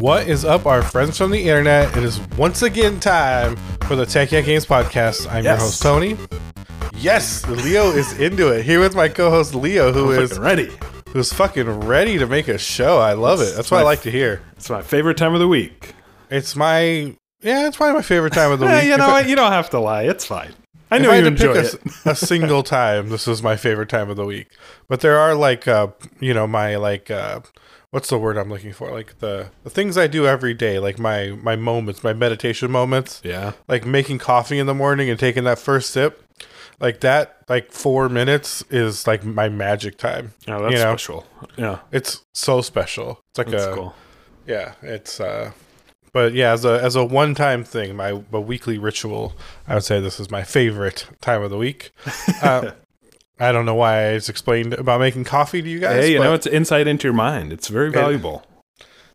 What is up, our friends from the internet? It is once again time for the Tech Yak Games podcast. I'm your host, Tony. Yes, Leo is into it. Here with my co-host Leo, who is ready. who's fucking ready to make a show. I love it. That's what I like to hear. It's my favorite time of the week. It's my yeah, it's probably my favorite time of the week. you know I- what? You don't have to lie. It's fine. I if know I you had to enjoy pick it. a, a single time, this is my favorite time of the week. But there are like, uh, you know, my like, uh, what's the word I'm looking for? Like the the things I do every day, like my my moments, my meditation moments, Yeah. like making coffee in the morning and taking that first sip. Like that, like four minutes is like my magic time. Oh, that's You know? special. Yeah. It's so special. It's like That's a cool. yeah. It's uh, but yeah, as a as a one time thing, my a weekly ritual, I would say this is my favorite time of the week. Uh, I don't know why I just explained about making coffee to you guys. Hey, you know, it's insight into your mind. It's very valuable.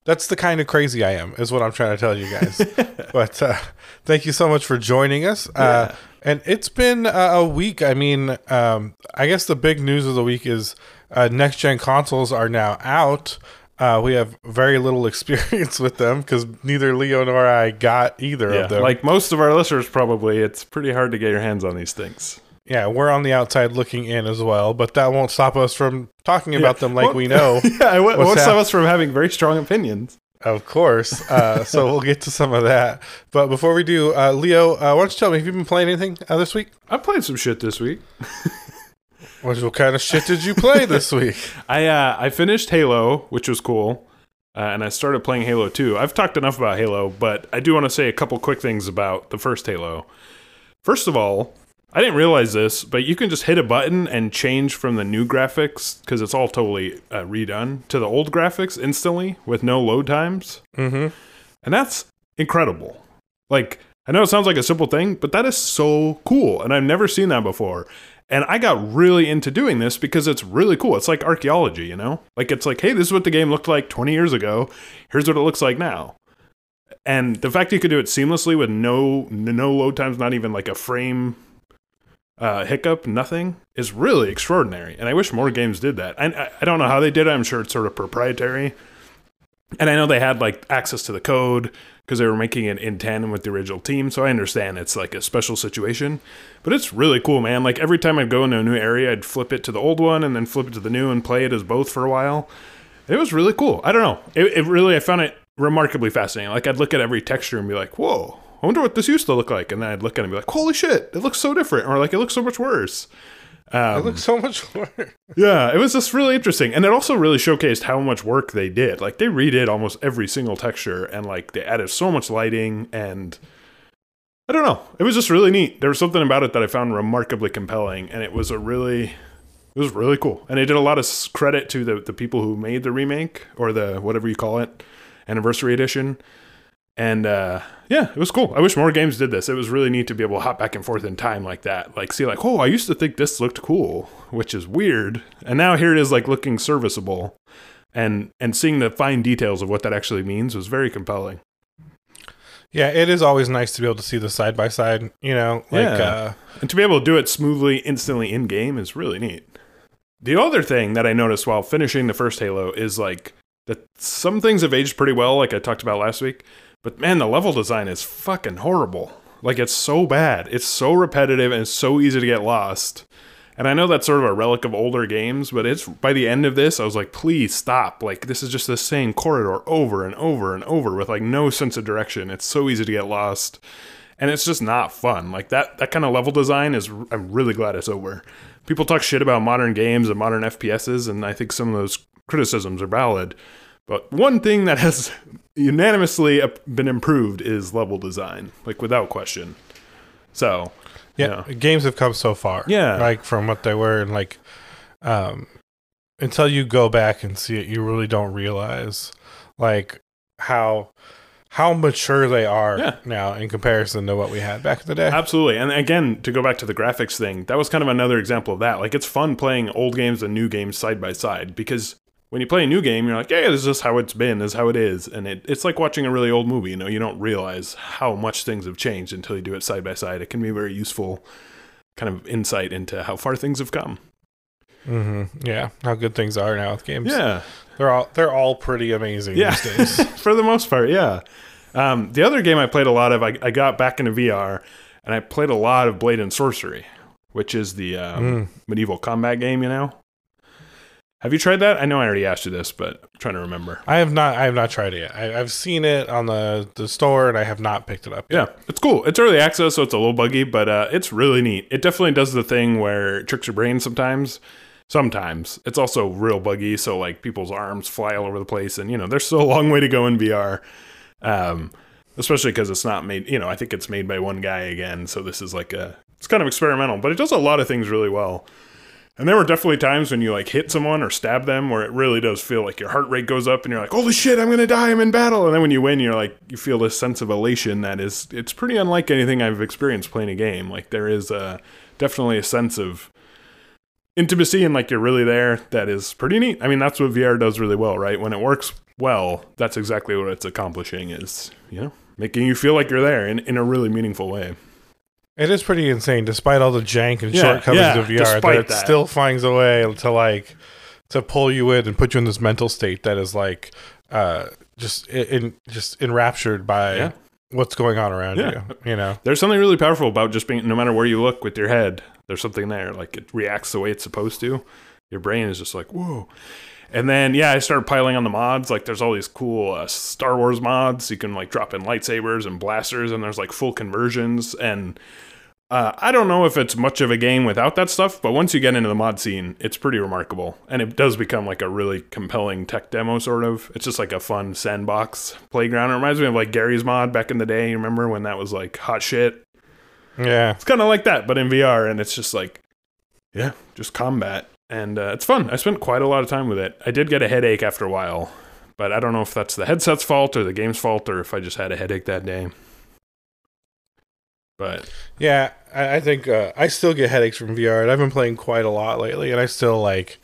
that's the kind of crazy I am, is what I'm trying to tell you guys. but uh, thank you so much for joining us. Uh, and it's been uh, a week. I mean, um, I guess the big news of the week is uh, next gen consoles are now out. Uh, we have very little experience with them because neither Leo nor I got either Yeah. of them. Like most of our listeners, probably, it's pretty hard to get your hands on these things. yeah, we're on the outside looking in as well, but that won't stop us from talking about them like Well- we know. yeah. What's that? stop us from having very strong opinions? Of course. Uh, so we'll get to some of that. But before we do, uh, Leo, uh, why don't you tell me, have you been playing anything uh, this week? I played some shit this week. What, what kind of shit did you play this week? I uh, I finished Halo, which was cool, uh, and I started playing Halo 2. I've talked enough about Halo, but I do want to say a couple quick things about the first Halo. First of all, I didn't realize this, but you can just hit a button and change from the new graphics because it's all totally uh, redone to the old graphics instantly with no load times, Mm-hmm. and that's incredible. Like I know it sounds like a simple thing, but that is so cool, and I've never seen that before. And I got really into doing this because it's really cool. It's like archaeology, you know? Like it's like, hey, this is what the game looked like 20 years ago. Here's what it looks like now. And the fact you could do it seamlessly with no no load times, not even like a frame uh, hiccup, nothing, is really extraordinary. And I wish more games did that. I, I, I don't know how they did it. I'm sure it's sort of proprietary. And I know they had like access to the code because they were making it in tandem with the original team. So I understand it's like a special situation, but it's really cool, man. Like every time I'd go into a new area, I'd flip it to the old one and then flip it to the new and play it as both for a while. It was really cool. I don't know. It, it really, I found it remarkably fascinating. Like I'd look at every texture and be like, whoa, I wonder what this used to look like. And then I'd look at it and be like, holy shit, it looks so different. Or like, it looks so much worse. Um, It looks so much worse. yeah, it was just really interesting. And it also really showcased how much work they did. Like they redid almost every single texture and like they added so much lighting and I don't know. It was just really neat. There was something about it that I found remarkably compelling and it was a really it was really cool. And they did a lot of credit to the the people who made the remake or the whatever you call it, anniversary edition. And uh, yeah, it was cool. I wish more games did this. It was really neat to be able to hop back and forth in time like that. Like, see, like, oh, I used to think this looked cool, which is weird, and now here it is, like looking serviceable, and and seeing the fine details of what that actually means was very compelling. Yeah, it is always nice to be able to see the side by side, you know, like, Yeah. uh, And to be able to do it smoothly, instantly in game is really neat. The other thing that I noticed while finishing the first Halo is like that some things have aged pretty well, like I talked about last week, but man, the level design is fucking horrible. Like it's so bad. It's so repetitive and so easy to get lost. And I know that's sort of a relic of older games, but it's by the end of this, I was like, please stop. Like this is just the same corridor over and over and over with like no sense of direction. It's so easy to get lost and it's just not fun. Like that that kind of level design is I'm really glad it's over. People talk shit about modern games and modern FPSs and I think some of those criticisms are valid. But one thing that has unanimously been improved is level design, like without question. So, yeah, games have come so far. Yeah. Like from what they were and like, um, until you go back and see it, you really don't realize like how, how mature they are Yeah. now in comparison to what we had back in the day. Absolutely. And again, to go back to the graphics thing, that was kind of another example of that. Like it's fun playing old games and new games side by side because when you play a new game, you're like, yeah, this is just how it's been, this is how it is. And it, it's like watching a really old movie, you know, you don't realize how much things have changed until you do it side by side. It can be a very useful kind of insight into how far things have come. Mm-hmm. Yeah, how good things are now with games. Yeah. They're all they're all pretty amazing Yeah, these days. for the most part, yeah. Um, the other game I played a lot of, I, I got back into VR, and I played a lot of Blade and Sorcery, which is the um, medieval combat game. You know, have you tried that? I know I already asked you this, but I'm trying to remember. I have not I have not tried it yet. I, I've seen it on the, the store and I have not picked it up. Yeah, it's cool. It's early access, so it's a little buggy, but uh, it's really neat. It definitely does the thing where it tricks your brain sometimes. Sometimes it's also real buggy, so like people's arms fly all over the place, and you know there's still a long way to go in VR. Um, especially because it's not made. You know, I think it's made by one guy again, so this is like a it's kind of experimental, but it does a lot of things really well. And there were definitely times when you like hit someone or stab them where it really does feel like your heart rate goes up and you're like, holy shit, I'm gonna die, I'm in battle. And then when you win, you're like, you feel this sense of elation that is, it's pretty unlike anything I've experienced playing a game. Like there is uh, definitely a sense of intimacy and like you're really there that is pretty neat. I mean, that's what VR does really well, right? When it works well, that's exactly what it's accomplishing is, you know, making you feel like you're there in, in a really meaningful way. It is pretty insane, despite all the jank and Yeah, shortcomings yeah, of VR. That it that. still finds a way to like to pull you in and put you in this mental state that is like uh just in, just enraptured by Yeah. what's going on around you. You know, There's something really powerful about just being, no matter where you look with your head, there's something there. Like it reacts the way it's supposed to. Your brain is just like, whoa. And then, yeah, I started piling on the mods. Like, there's all these cool uh, Star Wars mods. You can, like, drop in lightsabers and blasters, and there's, like, full conversions. And uh, I don't know if it's much of a game without that stuff, but once you get into the mod scene, it's pretty remarkable. And it does become, like, a really compelling tech demo, sort of. It's just, like, a fun sandbox playground. It reminds me of, like, Garry's mod back in the day. You remember when that was, like, hot shit? yeah. It's kind of like that, but in VR, and it's just like, yeah, just combat, and uh, it's fun. I spent quite a lot of time with it. I did get a headache after a while, but I don't know if that's the headset's fault or the game's fault, or if I just had a headache that day. But Yeah, I, I think uh, I still get headaches from VR, and I've been playing quite a lot lately, and I still like,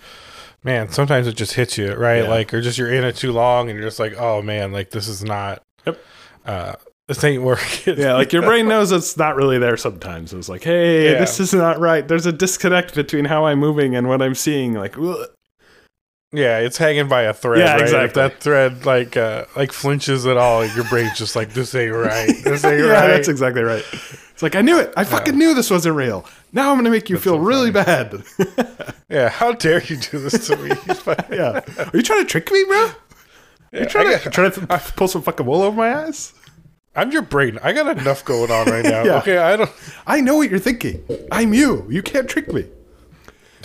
man, sometimes it just hits you, right? Yeah. Like, or just you're in it too long, and you're just like, oh man, like this is not, Yep. uh, this ain't working. yeah, like your brain knows it's not really there sometimes. It's like, hey, Yeah. this is not right. There's a disconnect between how I'm moving and what I'm seeing. Like, ugh. yeah, it's hanging by a thread. Yeah, right? If exactly. that thread like uh, like flinches at all, your brain's just like, this ain't right. This ain't yeah, right. that's exactly right. It's like I knew it. I fucking knew this wasn't real. Now I'm gonna make you feel so really bad. yeah, how dare you do this to me? yeah. Are you trying to trick me, bro? Yeah, you trying to trying to pull some fucking wool over my eyes? I'm your brain. I got enough going on right now. Yeah. Okay, I don't. I know what you're thinking. I'm you. You can't trick me.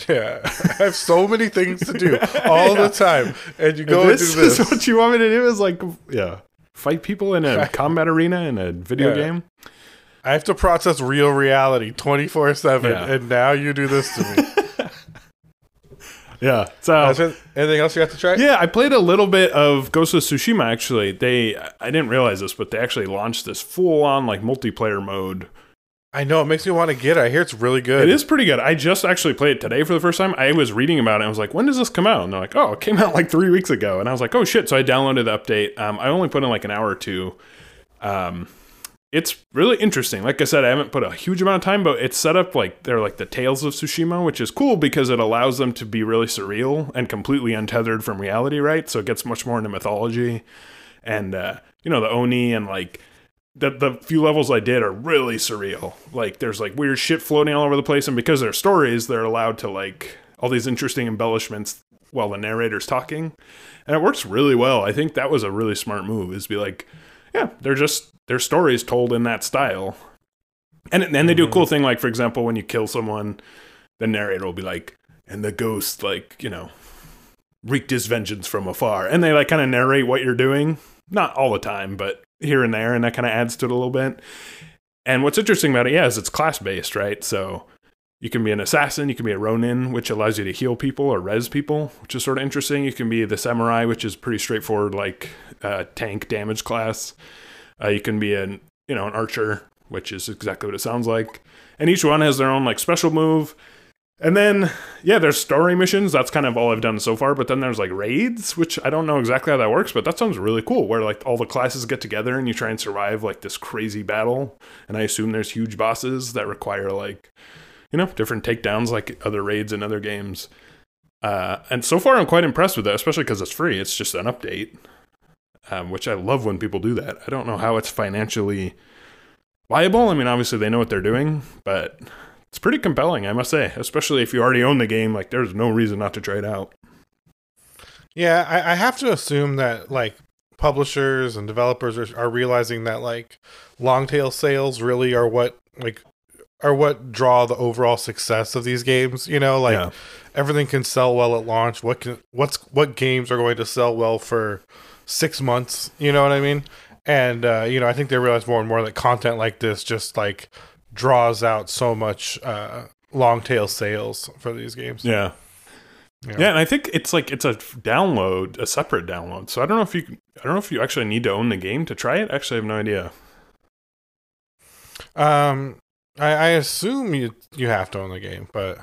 Yeah, I have so many things to do all the time, and you go and, this do this. is what you want me to do. Is like, yeah, fight people in a combat arena in a video Yeah. game. I have to process real reality 24 seven, and now you do this to me. Yeah. So. Anything else you have to try? Yeah, I played a little bit of Ghost of Tsushima actually. They I didn't realize this, but they actually launched this full on like multiplayer mode. I know it makes me want to get it. I hear it's really good. It is pretty good. I just actually played it today for the first time. I was reading about it. And I was like, when does this come out? And they're like, oh, it came out like three weeks ago. And I was like, oh shit. So I downloaded the update. Um, I only put in like an hour or two. Um, it's really interesting. Like I said, I haven't put a huge amount of time, but it's set up like they're like the Tales of Tsushima, which is cool because it allows them to be really surreal and completely untethered from reality, right? So it gets much more into mythology. And, uh, you know, the Oni and like the the few levels I did are really surreal. Like there's like weird shit floating all over the place, and because they're stories, they're allowed to like all these interesting embellishments while the narrator's talking, and it works really well. I think that was a really smart move. Is be like, yeah, they're just they're stories told in that style, and and they do a cool thing. Like for example, when you kill someone, the narrator will be like, and the ghost like you know wreaked his vengeance from afar, and they like kind of narrate what you're doing. Not all the time, but here and there, and that kind of adds to it a little bit. And what's interesting about it, yeah, is it's class based, right? So you can be an assassin, you can be a ronin, which allows you to heal people or res people, which is sort of interesting. You can be the samurai, which is pretty straightforward, like uh, tank damage class. Uh, you can be an you know an archer, which is exactly what it sounds like. And each one has their own like special move. And then, yeah, there's story missions. That's kind of all I've done so far. But then there's like raids, which I don't know exactly how that works, but that sounds really cool. Where like all the classes get together and you try and survive like this crazy battle. And I assume there's huge bosses that require like, you know, different takedowns like other raids in other games. Uh, and so far, I'm quite impressed with that, especially because it's free. It's just an update, um, which I love when people do that. I don't know how it's financially viable. I mean, obviously they know what they're doing, but it's pretty compelling, I must say. Especially if you already own the game, like there's no reason not to try it out. Yeah, I, I have to assume that like publishers and developers are, are realizing that like long tail sales really are what like are what draw the overall success of these games. You know, like Yeah. everything can sell well at launch. What can what's what games are going to sell well for six months? You know what I mean? And uh, you know, I think they realize more and more that content like this just like draws out so much uh, long tail sales for these games. Yeah. Yeah. Yeah, and I think it's like it's a download, a separate download. So I don't know if you, I don't know if you actually need to own the game to try it. Actually, I have no idea. Um, I, I assume you you have to own the game, but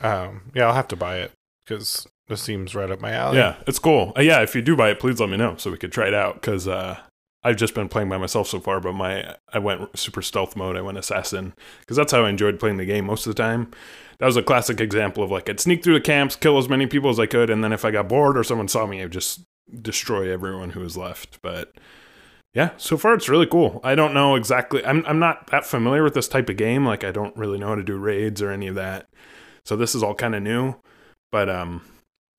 um, yeah, I'll have to buy it because this seems right up my alley. Yeah, it's cool. Uh, yeah, if you do buy it, please let me know so we could try it out. Because uh, I've just been playing by myself so far, but my I went super stealth mode. I went assassin because that's how I enjoyed playing the game most of the time. That was a classic example of like I'd sneak through the camps, kill as many people as I could, and then if I got bored or someone saw me, I'd just destroy everyone who was left. But yeah, so far it's really cool. I don't know exactly. I'm I'm not that familiar with this type of game. Like I don't really know how to do raids or any of that. So this is all kind of new. But um,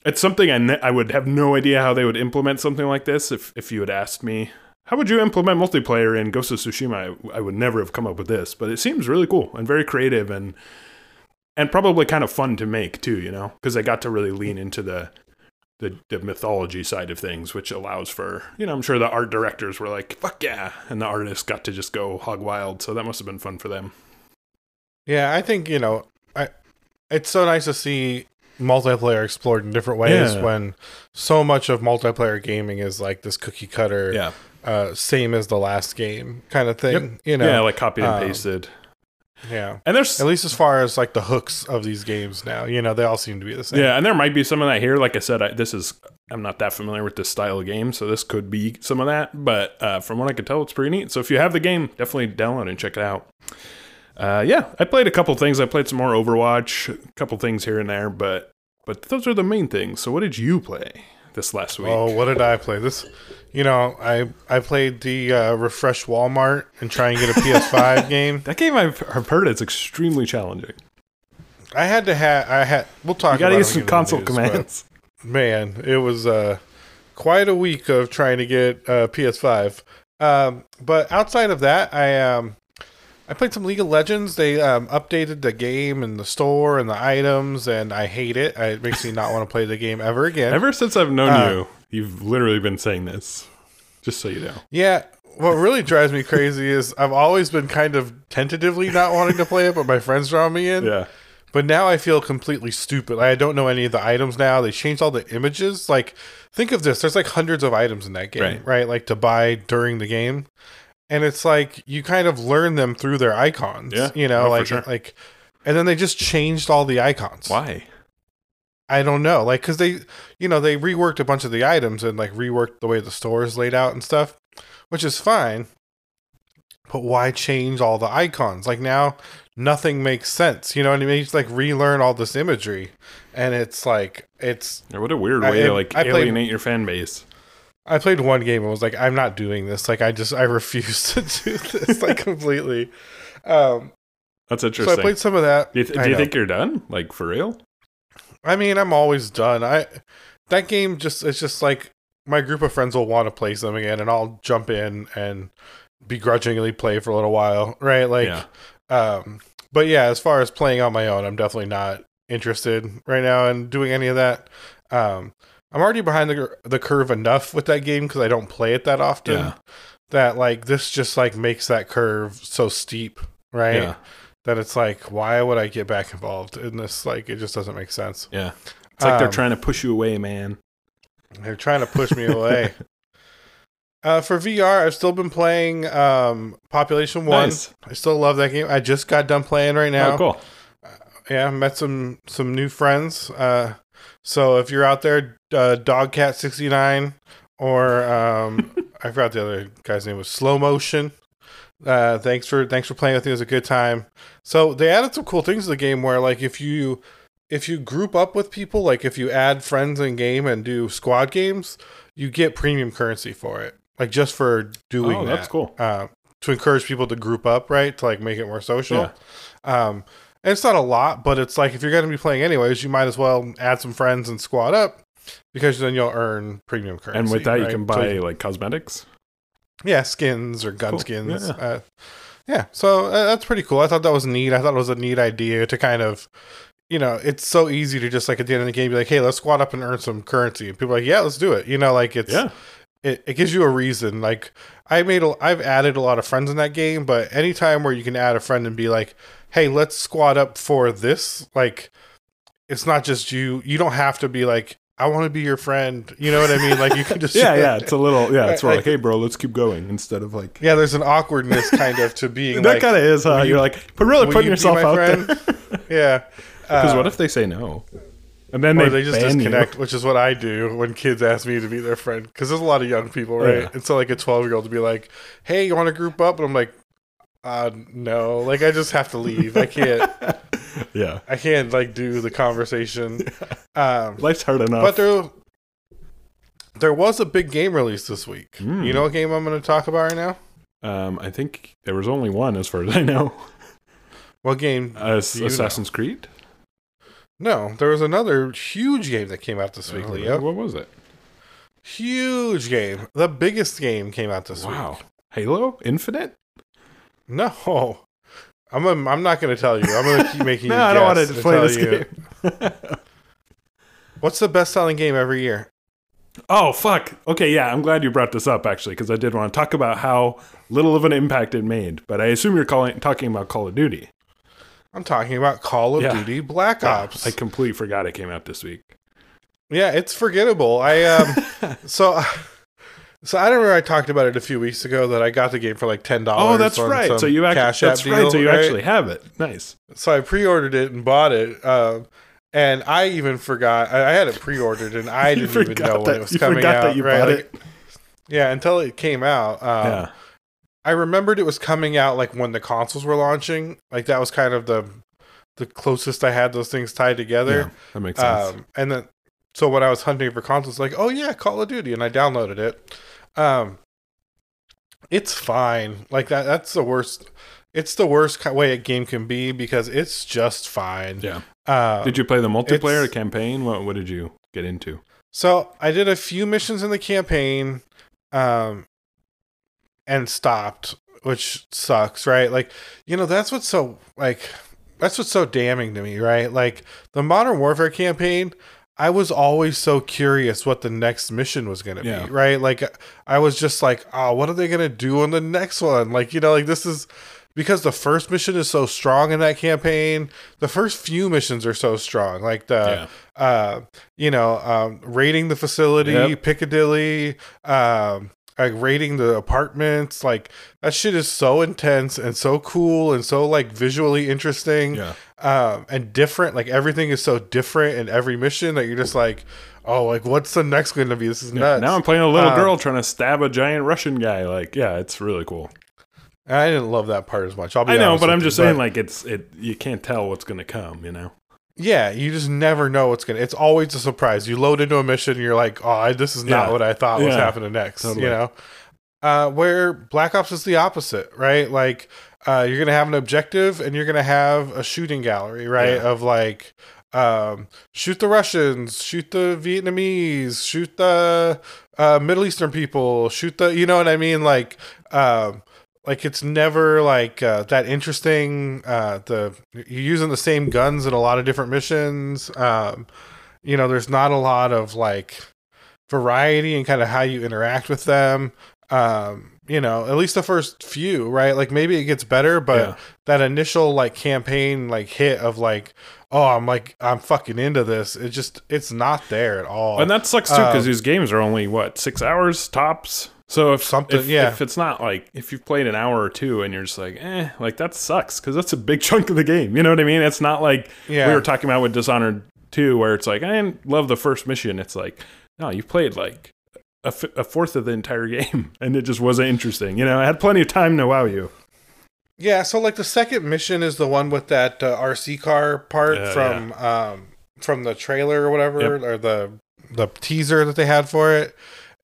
it's something I ne- I would have no idea how they would implement something like this if if you had asked me. How would you implement multiplayer in Ghost of Tsushima? I, I would never have come up with this, but it seems really cool and very creative and and probably kind of fun to make too. You know, because I got to really lean into the the, the mythology side of things, which allows for, you know, I'm sure the art directors were like, fuck yeah. And the artists got to just go hog wild. So that must have been fun for them. yeah. I think you know, I it's so nice to see multiplayer explored in different ways Yeah. when so much of multiplayer gaming is like this cookie cutter, uh, same as the last game kind of thing. You know, yeah, like copied and um, pasted. yeah. And there's, At least as far as like the hooks of these games now, you know, they all seem to be the same. yeah, and there might be some of that here. Like I said, I, this is, I'm not that familiar with this style of game. So this could be some of that. But uh, from what I could tell, it's pretty neat. So if you have the game, definitely download and check it out. Uh, yeah, I played a couple things. I played some more Overwatch, a couple things here and there, but but those are the main things. So what did you play this last week? Oh, what did I play? This, you know, I I played the uh, refresh Walmart and try and get a PS5 game. That game I've, I've heard it's extremely challenging. I had to have. I had. We'll talk. You got to about use some when we get console news, commands. Man, it was uh, quite a week of trying to get uh, PS5. Um, but outside of that, I um, I played some League of Legends. They um, updated the game and the store and the items, and I hate it. I- It makes me not want to play the game ever again. Ever since I've known Uh, you, you've literally been saying this. Just so you know. Yeah. What really drives me crazy is I've always been kind of tentatively not wanting to play it, but my friends draw me in. Yeah. But now I feel completely stupid. Like, I don't know any of the items now. They changed all the images. Like, think of this: there's like hundreds of items in that game, Right. right? Like to buy during the game, and it's like you kind of learn them through their icons. Yeah. you know, Oh, like sure. like, and then they just changed all the icons. Why? I don't know, like because they, you know, they reworked a bunch of the items and like reworked the way the store is laid out and stuff, which is fine. But why change all the icons? Like now, nothing makes sense. You know what I mean? It's like relearn all this imagery, and it's like it's. What a weird way I- to like I played- alienate your fan base. I played one game and was like, I'm not doing this. Like I just I refuse to do this like completely. Um, That's interesting. so. I played some of that. do you, th- do you think you're done? Like for real? I mean, I'm always done. I that game just it's just like my group of friends will want to play some again, and I'll jump in and begrudgingly play for a little while, right? Like, Yeah. um, but yeah, as far as playing on my own, I'm definitely not interested right now in doing any of that. Um, I'm already behind the the curve enough with that game because I don't play it that often. Yeah. That like this just like makes that curve so steep, right? Yeah. That it's like, why would I get back involved in this? Like, it just doesn't make sense. Yeah. It's like they're Um, trying to push you away, man. They're trying to push me away. Uh, for VR, I've still been playing um, Population One. Nice. I still love that game. I just got done playing right now. Oh, cool. Yeah, met some some new friends. Uh, so if you're out there, uh, Dogcat69 or um, I forgot the other guy's name was Slow Motion. Uh, thanks for thanks for playing with me. It was a good time. So they added some cool things to the game where like if you if you group up with people, like if you add friends in game and do squad games, you get premium currency for it. Like just for doing Oh, that. that's cool. Uh, to encourage people to group up, right? To like make it more social. Yeah. Um, and it's not a lot, but it's like if you're going to be playing anyways, you might as well add some friends and squad up because then you'll earn premium currency. And with that, you right? can So buy like cosmetics. yeah, skins or gun Cool. skins. Yeah. Uh, yeah, so uh, that's pretty cool. I thought that was neat. I thought it was a neat idea to kind of, you know, it's so easy to just like at the end of the game be like, hey, let's squad up and earn some currency. And people are like, yeah, let's do it. You know, like it's Yeah. it, it gives you a reason. Like I made, a, I've added a lot of friends in that game, but anytime where you can add a friend and be like, hey, let's squad up for this, like it's not just you. You don't have to be like, I want to be your friend. You know what I mean? Like you can just Yeah, yeah. It's a little yeah. It's Like- like, hey, bro, let's keep going instead of like. yeah. There's an awkwardness kind of to being that like, kind of is, huh? you- You're like, but really putting you yourself out friend? there. yeah. Because Uh, what if they say no? And then they, they just disconnect, which is what I do when kids ask me to be their friend. Because there's a lot of young people, right? Yeah. And so, like a 12 year old to be like, "Hey, you want to group up?" And I'm like, uh, "No." Like, I just have to leave. I can't. Yeah, I can't like do the conversation. Um, life's hard enough. but there, there was a big game release this week. Mm. You know what game I'm going to talk about right now? um, I think there was only one, as far as I know. What game? Uh, Assassin's Creed. No, there was another huge game that came out this week, Oh, Leo. What was it? Huge game. The biggest game came out this week. Wow, Halo Infinite. No, I'm. A, I'm not going to tell you. I'm going to keep making. No, you I don't want to play this you. game. What's the best-selling game every year? Oh fuck. Okay, yeah, I'm glad you brought this up actually because I did want to talk about how little of an impact it made. But I assume you're calling talking about Call of Duty. I'm talking about Call of Yeah. Duty Black Ops. I completely forgot it came out this week. yeah, it's forgettable. I um. so, so I don't remember. I talked about it a few weeks ago that I got the game for like ten dollars. Oh, that's right. So you actually Cash that's right. So you right? actually have it. Nice. So I pre-ordered it and bought it. Um, and I even forgot. I, had it pre-ordered and I didn't even know when that- it was you coming forgot out. that you right? bought Like, it. Yeah, until it came out. Um, yeah. I remembered it was coming out like when the consoles were launching. Like that was kind of the the closest I had those things tied together. yeah. That makes sense. Um, and then so when I was hunting for consoles, like oh yeah, Call of Duty, and I downloaded it. Um, it's fine. Like that. That's the worst. It's the worst way a game can be because it's just fine. yeah. Uh, Did you play the multiplayer it's- campaign? What What did you get into? So I did a few missions in the campaign, um, and stopped, which sucks, right? Like, you know, that's what's so like, that's what's so damning to me, right? Like the Modern Warfare campaign, I was always so curious what the next mission was going to Yeah. be, right? Like, I was just like, oh, what are they going to do on the next one? Like, you know, like this is because the first mission is so strong in that campaign. The first few missions are so strong, like the uh, you know, um, raiding the facility, Yep. Piccadilly, um, like raiding the apartments, like that shit is so intense and so cool and so like visually interesting, Yeah. um, and different. Like everything is so different in every mission that you're just like, oh, like what's the next going to be? This is Yeah. nuts. Now I'm playing a little Um, girl trying to stab a giant Russian guy. Like, yeah, it's really cool. I didn't love that part as much. I'll be I know, but I'm you, just saying, like, it's it. You can't tell what's going to come. You know. Yeah, you just never know what's gonna. It's always a surprise. You load into a mission, and you're like, "Oh, I- this is not Yeah. what I thought was Yeah. happening next." Totally. You know, uh, where Black Ops is the opposite, right? Like, uh, you're gonna have an objective, and you're gonna have a shooting gallery, right? Yeah. Of like, um, shoot the Russians, shoot the Vietnamese, shoot the uh, Middle Eastern people, shoot the, you know what I mean? Like, um, like it's never like uh, that interesting. Uh, the you're using the same guns in a lot of different missions. Um, you know, there's not a lot of like variety and kind of how you interact with them. Um, you know, at least the first few, right? Like maybe it gets better, but Yeah. that initial like campaign like hit of like, oh, I'm like I'm fucking into this. It just it's not there at all. And that sucks too because Um, these games are only what six hours tops. So if Something- if, yeah. if it's not like if you've played an hour or two and you're just like, eh, like that sucks because that's a big chunk of the game. You know what I mean? It's not like Yeah. we were talking about with Dishonored two, where it's like I didn't love the first mission. It's like no, you've played like a, f- a fourth of the entire game, and it just wasn't interesting. You know, I had plenty of time to wow you. Yeah, so like the second mission is the one with that uh, RC car part Yeah, from um from the trailer or whatever, or the the teaser that they had for it.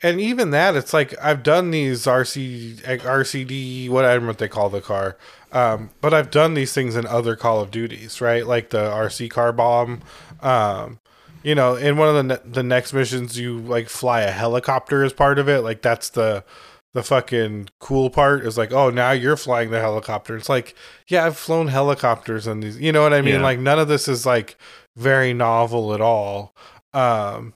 And even that, it's like I've done these RC RC-XD, whatever what they call the car, um, but I've done these things in other Call of Duties, right? Like the RC car bomb. Um, you know, in one of the ne- the next missions, you like fly a helicopter as part of it. Like that's the the fucking cool part is like, oh, now you're flying the helicopter. It's like, yeah, I've flown helicopters and these, you know what I mean? Yeah. Like none of this is like very novel at all. Um,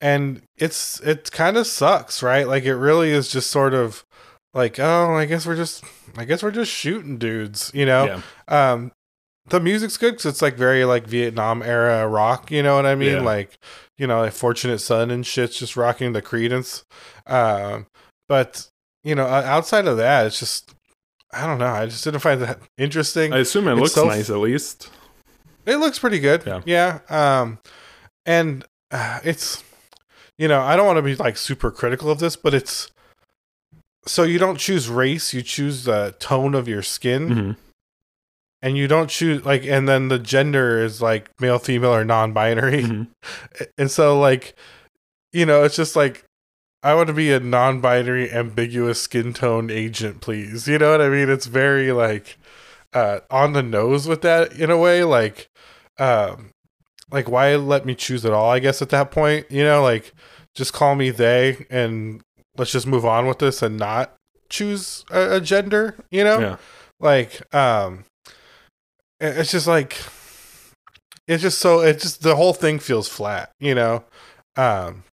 and it's it kind of sucks, right? Like it really is just sort of like, oh, I guess we're just, I guess we're just shooting dudes, you know? Yeah. um the music's good because it's like very like vietnam era rock you know what i mean Yeah. like you know like fortunate son and shit's just rocking the Creedence um but you know outside of that it's just i don't know i just didn't find that interesting I assume it looks nice at least. it looks pretty good Yeah. yeah um and uh, it's you know i don't want to be like super critical of this but it's so you don't choose race you choose the tone of your skin Mhm. and you don't choose like and then the gender is like male female or non-binary Mhm. and so like you know it's just like i want to be a non-binary ambiguous skin tone agent please. You know what i mean? It's very like uh on the nose with that in a way. Like um like why let me choose at all i guess at that point? You know like just call me they and let's just move on with this and not choose a, a gender you know? Yeah. like um it's just like it's just so it just the whole thing feels flat you know? Um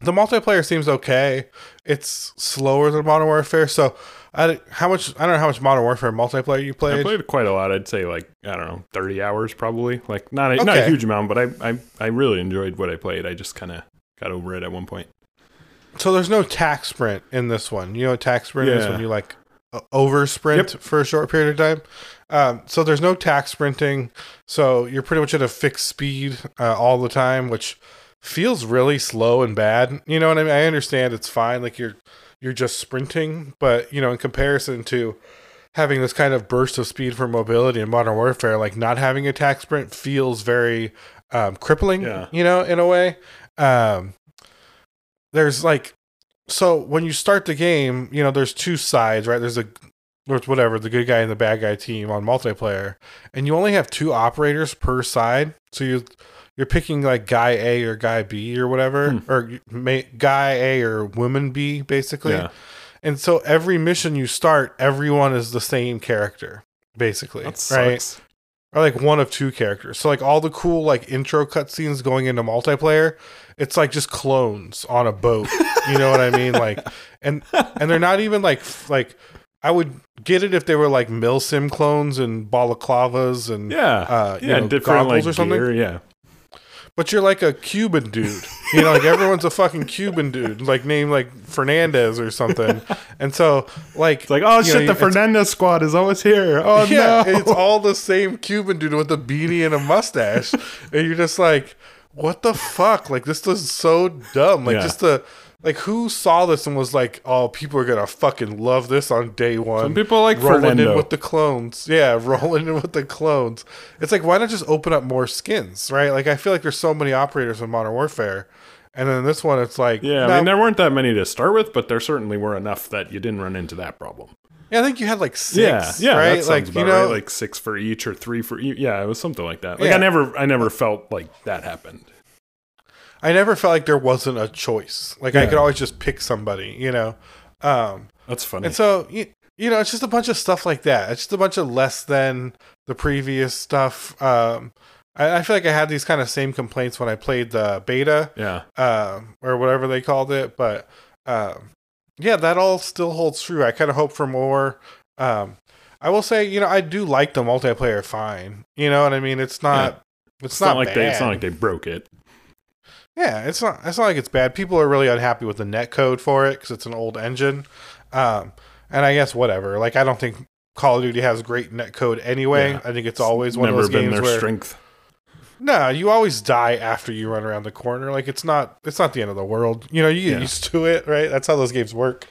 the multiplayer seems okay it's slower than modern warfare so I, how much I don't know how much Modern Warfare multiplayer you played. I played. quite a lot. I'd say like I don't know, thirty hours probably. Like not a, not a huge amount, but I, I I really enjoyed what I played. I just kind of got over it at one point. So there's no tac sprint in this one. You know what tac sprint is when you like over sprint for a short period of time. Um, so there's no tac sprinting. So you're pretty much at a fixed speed uh, all the time, which feels really slow and bad. You know what I mean? I understand it's fine, like you're you're just sprinting, but you know, in comparison to having this kind of burst of speed for mobility in modern warfare, like not having a tac sprint feels very um, crippling. Yeah. You know, in a way. Um, there's like so when you start the game, you know, there's two sides, right? There's a there's whatever, the good guy and the bad guy team on multiplayer. And you only have two operators per side. So you you're picking like guy A or guy B or whatever, Hmm. or ma- guy A or woman B basically. Yeah, And so every mission you start, everyone is the same character basically, that right? sucks. or like one of two characters. So like all the cool like intro cutscenes going into multiplayer, it's like just clones on a boat. you know what I mean? Like and and they're not even like like I would get it if they were like milsim clones and balaclavas and Yeah, uh, you yeah, know, different like or something. gear. Yeah, But you're like a Cuban dude. You know, like everyone's a fucking Cuban dude, like named like Fernandez or something. And so like it's like oh shit, know, the Fernandez squad is always here. Oh yeah, no, it's all the same Cuban dude with a beanie and a mustache, and you're just like, what the fuck? Like this is so dumb. Like Yeah. just the like who saw this and was like, oh, people are gonna fucking love this on day one. Some people like rolling Fernando. in with the clones. Yeah, rolling in with the clones. It's like why not just open up more skins, right? Like I feel like there's so many operators in Modern Warfare, and then this one it's like, yeah, I mean there weren't that many to start with, but there certainly were enough that you didn't run into that problem. yeah, I think you had like six, yeah, yeah, right? like about you know, right. Like six for each or three for each. Yeah, it was something like that. Like Yeah. I never, I never felt like that happened. I never felt like there wasn't a choice. Like I could always just pick somebody, you know. Um, That's funny. and so you, you know, it's just a bunch of stuff like that. It's just a bunch of less than the previous stuff. Um, I, I feel like I had these kind of same complaints when I played the beta, yeah, um, or whatever they called it. But um, yeah, that all still holds true. I kind of hope for more. Um, I will say, you know, I do like the multiplayer fine. You know what I mean? It's not. It's, it's not, not, like bad. they, it's not like they broke it. Yeah, it's not. It's not like it's bad. People are really unhappy with the net code for it because it's an old engine. Um, and I guess whatever. Like I don't think Call of Duty has great net code anyway. Yeah. I think it's always one Never of those been games their where strength. no, you always die after you run around the corner. Like it's not. It's not the end of the world. You know, you get Yeah. used to it, right? That's how those games work.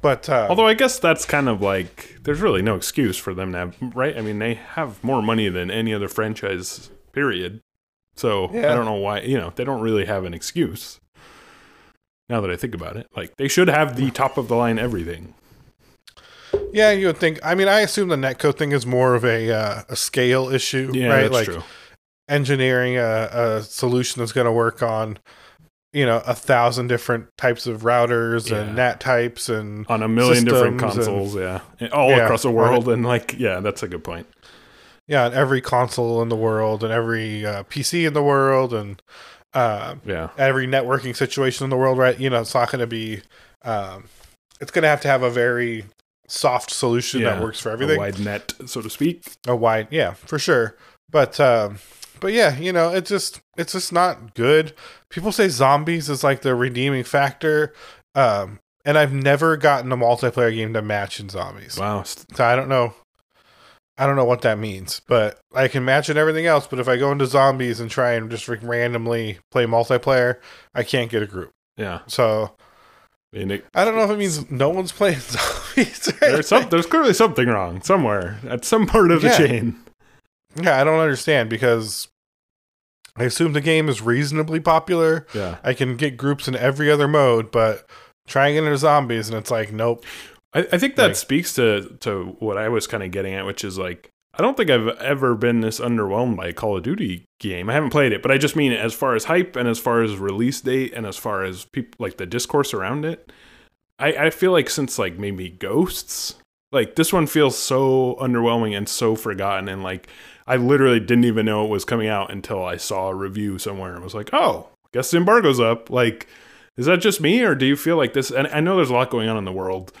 But uh, Although I guess that's kind of like there's really no excuse for them to have right. I mean, they have more money than any other franchise. Period. So I don't know why. You know, they don't really have an excuse. Now that I think about it, like they should have the top of the line everything. Yeah, you would think. I mean, I assume the netcode thing is more of a uh, a scale issue, Yeah, right? that's like true. engineering a, a solution that's going to work on, you know, a thousand different types of routers Yeah. and NAT types and On a million different systems and- consoles, yeah, all Yeah, across the right. world, and like, yeah, that's a good point. Yeah, and every console in the world and every uh, PC in the world and uh, Yeah, every networking situation in the world, right? You know, it's not going to be. Um, it's going to have to have a very soft solution Yeah, that works for a everything. wide net, so to speak. a wide yeah for sure but um but yeah you know it's just it's just not good people say zombies is like the redeeming factor um and i've never gotten a multiplayer game to match in zombies Wow, so i don't know i don't know what that means but i can match in everything else but if i go into zombies and try and just randomly play multiplayer i can't get a group yeah. so I mean, it, i don't know if it means no one's playing zombies there's some, there's clearly something wrong somewhere at some part of the Yeah. chain. yeah i don't understand because i assume the game is reasonably popular Yeah, I can get groups in every other mode, but trying into zombies and it's like, nope. I, I think that Like- speaks to to what I was kind of getting at, which is like I don't think I've ever been this underwhelmed by a Call of Duty game. I haven't played it, but I just mean as far as hype and as far as release date and as far as people like the discourse around it. I, I feel like since like maybe Ghosts, like this one feels so underwhelming and so forgotten and like I literally didn't even know it was coming out until I saw a review somewhere and was like, oh, guess the embargo's up. Like, is that just me or do you feel like this? And I know there's a lot going on in the world.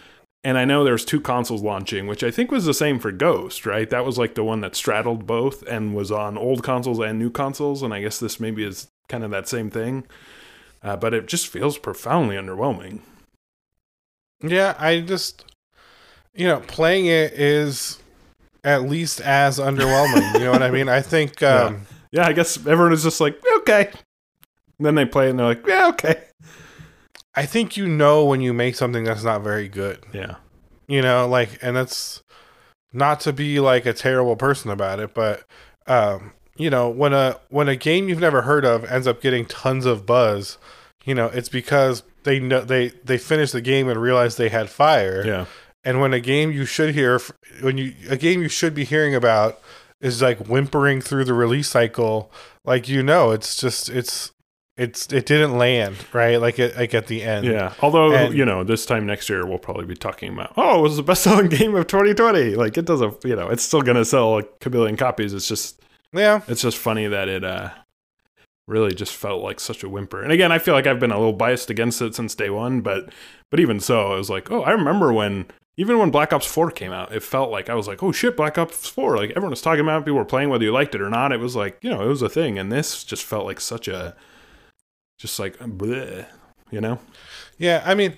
And I know there's two consoles launching, which I think was the same for Ghost, right? That was like the one that straddled both and was on old consoles and new consoles. And I guess this maybe is kind of that same thing. Uh, but it just feels profoundly underwhelming. Yeah, I just, you know, playing it is at least as underwhelming. you know what I mean? I think, Yeah. um, Yeah, I guess everyone is just like, okay. And then they play it and they're like, yeah, okay. I think you know when you make something that's not very good. Yeah. You know, like, and that's not to be like a terrible person about it, but, um, you know, when a when a game you've never heard of ends up getting tons of buzz, you know, it's because they know they they finished the game and realized they had fire. Yeah. And when a game you should hear, when you a game you should be hearing about is like whimpering through the release cycle, like you know, it's just it's it's it didn't land right, like it like at the end. Yeah. Although, And- you know, this time next year, we'll probably be talking about, oh, it was the best selling game of 2020. Like, it doesn't, you know, it's still to sell like a billion copies. It's just, yeah, it's just funny that it, uh, really just felt like such a whimper. And again, I feel like I've been a little biased against it since day one, but, but even so, it was like, oh, I remember when, even when Black Ops 4 came out, it felt like I was like, oh shit, Black Ops 4. Like, everyone was talking about it, people were playing whether you liked it or not. It was like, you know, it was a thing. And this just felt like such a, just like, bleh, you know? yeah. I mean,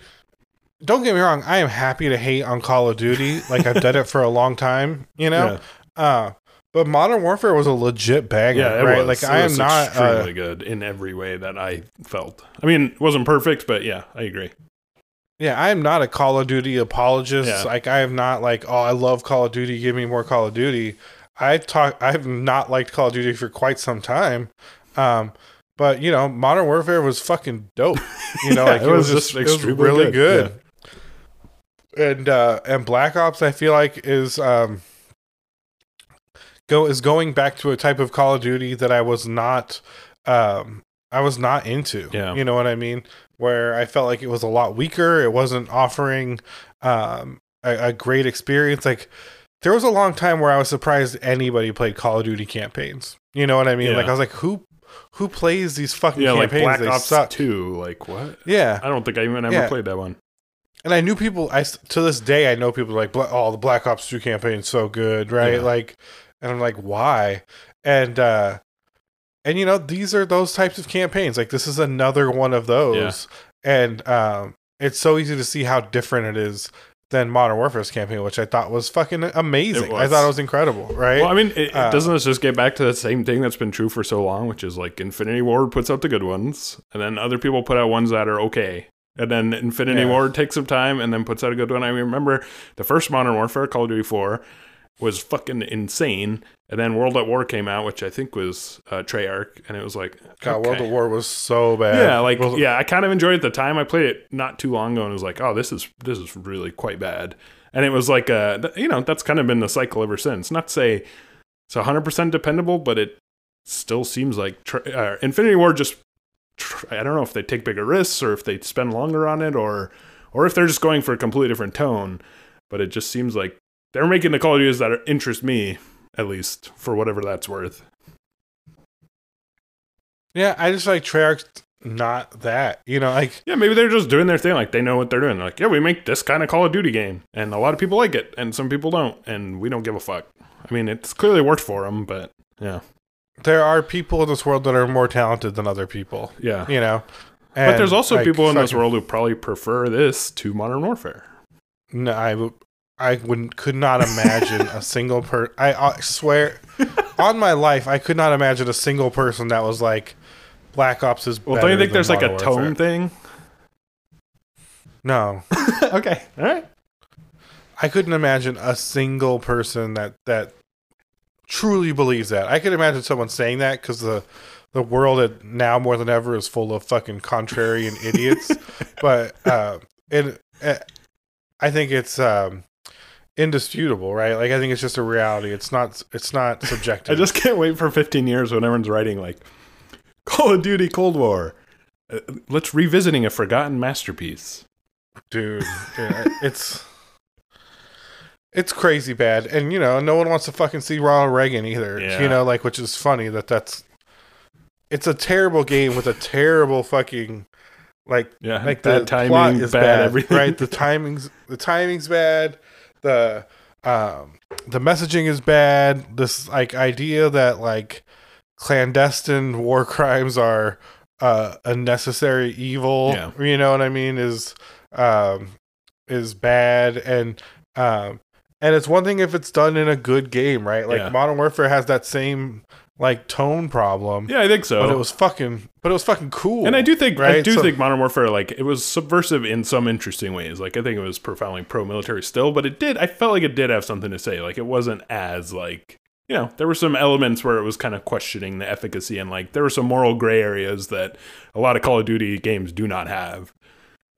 don't get me wrong. I am happy to hate on Call of Duty. Like I've done it for a long time. You know. Uh, but Modern Warfare was a legit banger, Yeah, right? was. Like It I am not. extremely Uh, good in every way that I felt. I mean, it wasn't perfect, but yeah, I agree. yeah, I am not a Call of Duty apologist. Yeah. Like I am not like, oh, I love Call of Duty. Give me more Call of Duty. I talk. I have not liked Call of Duty for quite some time. Um, but you know, Modern Warfare was fucking dope. You know, Yeah, like it it, was, was just just it was extremely really good. good. And uh, and Black Ops, I feel like is um go is going back to a type of Call of Duty that I was not um I was not into. Yeah. You know what I mean? Where I felt like it was a lot weaker. It wasn't offering um a, a great experience. Like there was a long time where I was surprised anybody played Call of Duty campaigns. You know what I mean? Yeah. Like I was like, who who plays these fucking Yeah, like campaigns? Black they Ops suck. 2. Like, what? Yeah. I don't think I even ever Yeah. played that one. And I knew people. I to this day I know people like, "Bla- "Oh, the Black Ops Two campaign is so good, right?" Yeah. Like, and I'm like, "Why?" And uh and you know, these are those types of campaigns. Like, this is another one of those, and um, it's so easy to see how different it is than Modern Warfare's campaign, which I thought was fucking amazing. I thought it was incredible, right? Well, I mean, it, Uh, doesn't this just get back to the same thing that's been true for so long, which is like Infinity Ward puts out the good ones, and then other people put out ones that are okay. And then Infinity Yeah. Ward takes some time and then puts out a good one. I remember the first Modern Warfare, Call of Duty 4, was fucking insane. And then World at War came out, which I think was uh, Treyarch, and it was like, God, World okay. of War was so bad. Yeah, like World yeah, I kind of enjoyed it at the time. I played it not too long ago and was like, oh, this is this is really quite bad. And it was like, uh, you know, that's kind of been the cycle ever since. Not to say it's hundred percent dependable, but it still seems like uh, Infinity Ward just. Tr- I don't know if they take bigger risks or if they spend longer on it or or if they're just going for a completely different tone. But it just seems like they're making the Call of Duties that are, interest me at least for whatever that's worth. yeah. I just like Treyarch's not that. You know, like Yeah, maybe they're just doing their thing. Like they know what they're doing. They're like, yeah, we make this kind of Call of Duty game, and a lot of people like it, and some people don't, and we don't give a fuck. I mean, it's clearly worked for them, but yeah, there are people in this world that are more talented than other people. yeah. You know, but there's also like, people in this world who probably prefer this to Modern Warfare. No, I. I wouldn't, could not imagine a single per. I, I swear, on my life, I could not imagine a single person that was like, Black Ops is. Well, don't you think there's like a tone Warfare. thing? No, okay, all right. I couldn't imagine a single person that that truly believes that. I could imagine someone saying that because the the world at- now more than ever is full of fucking contrarian idiots. but uh, it, uh, I think it's um, indisputable, right? Like I think it's just a reality. It's not. It's not subjective. I just can't wait for 15 years when everyone's writing like Call of Duty Cold War. Uh, let's revisiting a forgotten masterpiece. dude. yeah, it's it's crazy bad, and you know, no one wants to fucking see Ronald Reagan either. Yeah. You know, like which is funny that that's it's a terrible game with a terrible fucking like Yeah, like bad the timing, plot is bad bad, everything. right? The timing's the timing's bad. The um the messaging is bad. This like idea that like clandestine war crimes are uh, a necessary evil. Yeah. You know what I mean? Is um is bad and um and it's one thing if it's done in a good game, right? Like Yeah. Modern Warfare has that same like tone problem. Yeah, I think so. But it was fucking but it was fucking cool. And I do think I do So- think Modern Warfare like it was subversive in some interesting ways. Like I think it was profoundly pro military still, but it did I felt like it did have something to say. Like it wasn't as like you know, there were some elements where it was kind of questioning the efficacy and like there were some moral gray areas that a lot of Call of Duty games do not have.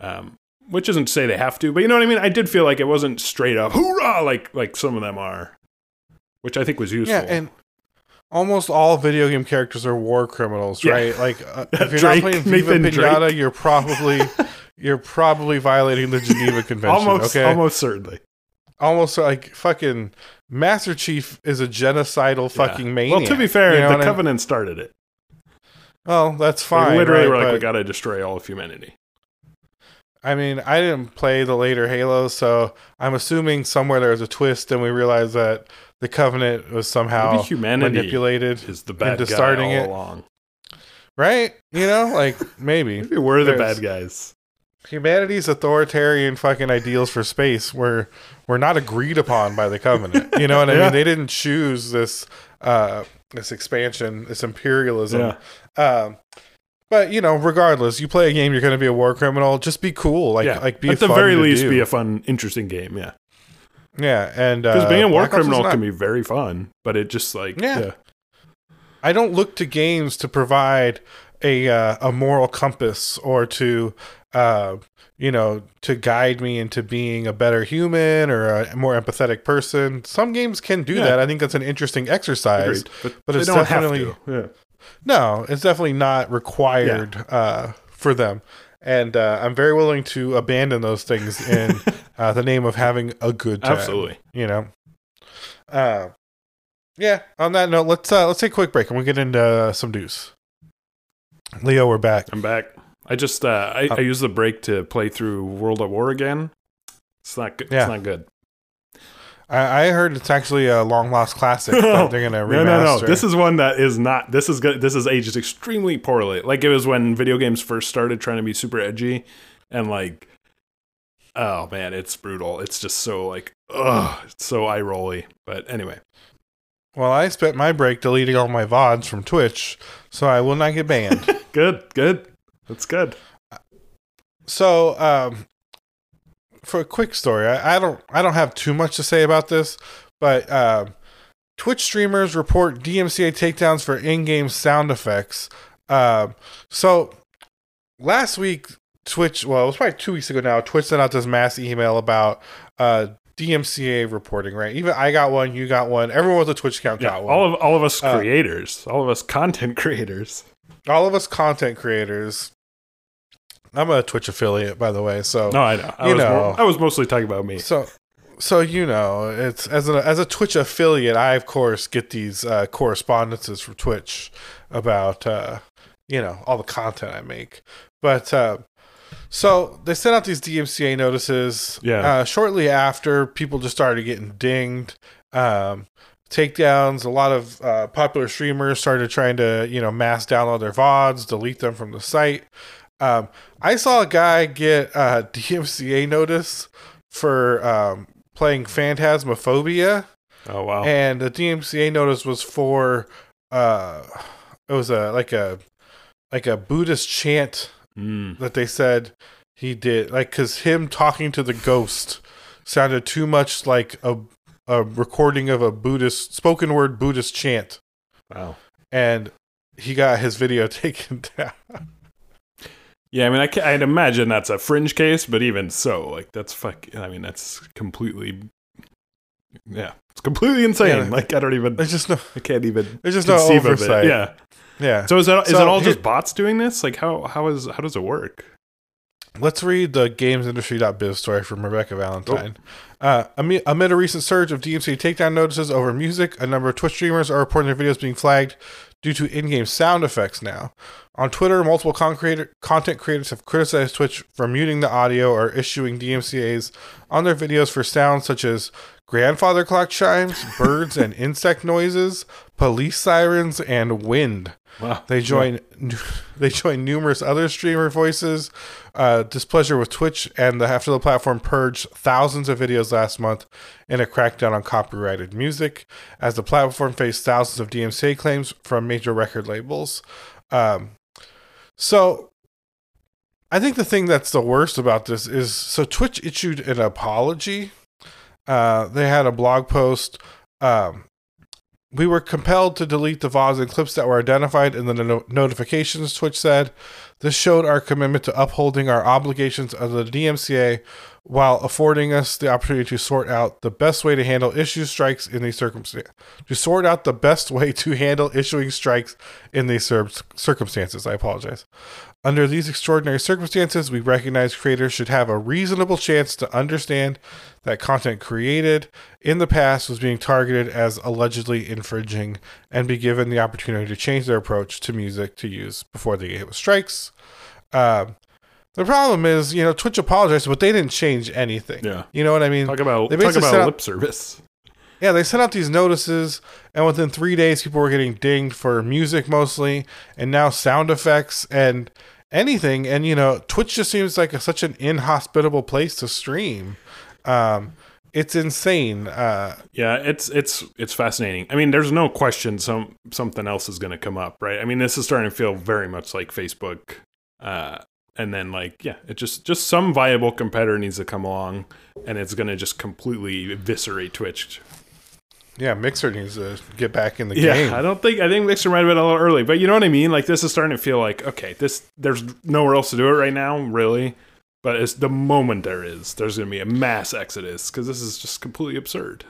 Um which isn't to say they have to, but you know what I mean? I did feel like it wasn't straight up hoorah like like some of them are. Which I think was useful. Yeah, and almost all video game characters are war criminals, Yeah. right? Like uh, if you're Drake, not playing Viva Nathan Pinata, Drake. you're probably you're probably violating the Geneva Convention. almost okay, almost certainly. almost like fucking Master Chief is a genocidal fucking Yeah. maniac. Well, to be fair, You know the what I- Covenant started it. Well, that's fine. literally right, were like, we got to destroy all of humanity. I mean, I didn't play the later Halo, so I'm assuming somewhere there was a twist, and we realized that the Covenant was somehow manipulated, is the bad into guy starting all it. along. right? You know, like maybe Maybe we're the bad guys. humanity's authoritarian fucking ideals for space were were not agreed upon by the Covenant. You know what I Yeah. mean? They didn't choose this uh this expansion, this imperialism. Yeah. Um but you know, regardless, you play a game, you're going to be a war criminal. Just be cool, like yeah, like be at the very least, do. be a fun, interesting game. Yeah, yeah. And because uh, being a war Black criminal not- can be very fun, but it just like Yeah. yeah, I don't look to games to provide a uh, a moral compass or to uh, you know to guide me into being a better human or a more empathetic person. Some games can do Yeah. that. I think that's an interesting exercise. agreed. But, but it's don't definitely- have to. Yeah. No, it's definitely not required uh, for them. And uh, I'm very willing to abandon those things in uh, the name of having a good time. Absolutely. You know. Uh, yeah. On that note, let's uh, let's take a quick break and we'll get into uh, some deuce. Leo, we're back. I'm back. I just uh, I, I used the break to play through World at War again. It's not good. Yeah. It's not good. I, I heard it's actually a long lost classic that they're gonna No, no, no. This is one that is not. This is good. This is aged extremely poorly. Like it was when video games first started trying to be super edgy, and like, oh man, it's brutal. It's just so like, ugh, it's so eye rolly. But anyway, well, I spent my break deleting all my vods from Twitch, so I will not get banned. good, good. That's good. So, um, for a quick story, I, I don't I don't have too much to say about this, but um, Twitch streamers report DMCA takedowns for in-game sound effects. Um, so last week, Twitch, well, it was probably two weeks ago now. Twitch sent out this mass email about uh, DMCA reporting. Right? Even I got one, you got one. Everyone with a Twitch account Yeah, got one. all of all of us Uh, creators, all of us content creators. all of us content creators. I'm a Twitch affiliate, by the way. So No, I know. I You was know. more- I was mostly talking about me. So, so you know, it's as a as a Twitch affiliate, I of course get these uh, correspondences from Twitch about uh, you know all the content I make. But uh, so they sent out these DMCA notices. Yeah. Uh, shortly after, people just started getting dinged. Um, takedowns. A lot of uh, popular streamers started trying to you know mass download their vods, delete them from the site. Um, I saw a guy get a DMCA notice for um, playing Phasmophobia, Oh wow. and the DMCA notice was for uh, it was a like a like a Buddhist chant Mm. that they said he did, like because him talking to the ghost sounded too much like a a recording of a Buddhist spoken word Buddhist chant, Wow. and he got his video taken down. Yeah, I mean, I can, I'd imagine that's a fringe case, but even so, like that's fuck. I mean, that's completely. Yeah, it's completely insane. Yeah. Like I don't even. There's just no, I can't even there's just no oversight. Yeah. yeah. So is that is So it all here- just bots doing this? Like how how is how does it work? Let's read the gamesindustry.biz story from Rebecca Valentine. Oh. Uh, amid, amid a recent surge of DMCA takedown notices over music, a number of Twitch streamers are reporting their videos being flagged due to in-game sound effects now. On Twitter, multiple content creators have criticized Twitch for muting the audio or issuing DMCAs on their videos for sounds such as grandfather clock chimes, birds and insect noises, police sirens, and wind. Wow. They join they join numerous other streamer voices. Uh, displeasure with Twitch and the, after the platform purged thousands of videos last month in a crackdown on copyrighted music, as the platform faced thousands of DMCA claims from major record labels. Um, so, I think the thing that's the worst about this is so Twitch issued an apology. Uh, they had a blog post. Um, we were compelled to delete the VODs and clips that were identified in the no- notifications, Twitch said. This showed our commitment to upholding our obligations under the DMCA while affording us the opportunity to sort out the best way to handle issue strikes in these circumstances. To sort out the best way to handle issuing strikes in these cir- circumstances. I apologize. Under these extraordinary circumstances, we recognize creators should have a reasonable chance to understand that content created in the past was being targeted as allegedly infringing and be given the opportunity to change their approach to music to use before they get with strikes. Um, the problem is, you know, Twitch apologized, but they didn't change anything. Yeah. You know what I mean? Talk about They talk about up- lip service. Yeah, they sent out these notices, and within three days, people were getting dinged for music mostly, and now sound effects and anything. And you know, Twitch just seems like a, such an inhospitable place to stream. Um, it's insane. Uh, Yeah, it's it's it's fascinating. I mean, there's no question some something else is going to come up, right? I mean, this is starting to feel very much like Facebook, uh, and then like yeah, it just just some viable competitor needs to come along, and it's going to just completely eviscerate Twitch. yeah, Mixer needs to get back in the Yeah, game. I don't think I think Mixer might have been a little early, but you know what I mean. Like this is starting to feel like okay, this there's nowhere else to do it right now, really. But it's the moment there is, there's going to be a mass exodus because this is just completely absurd.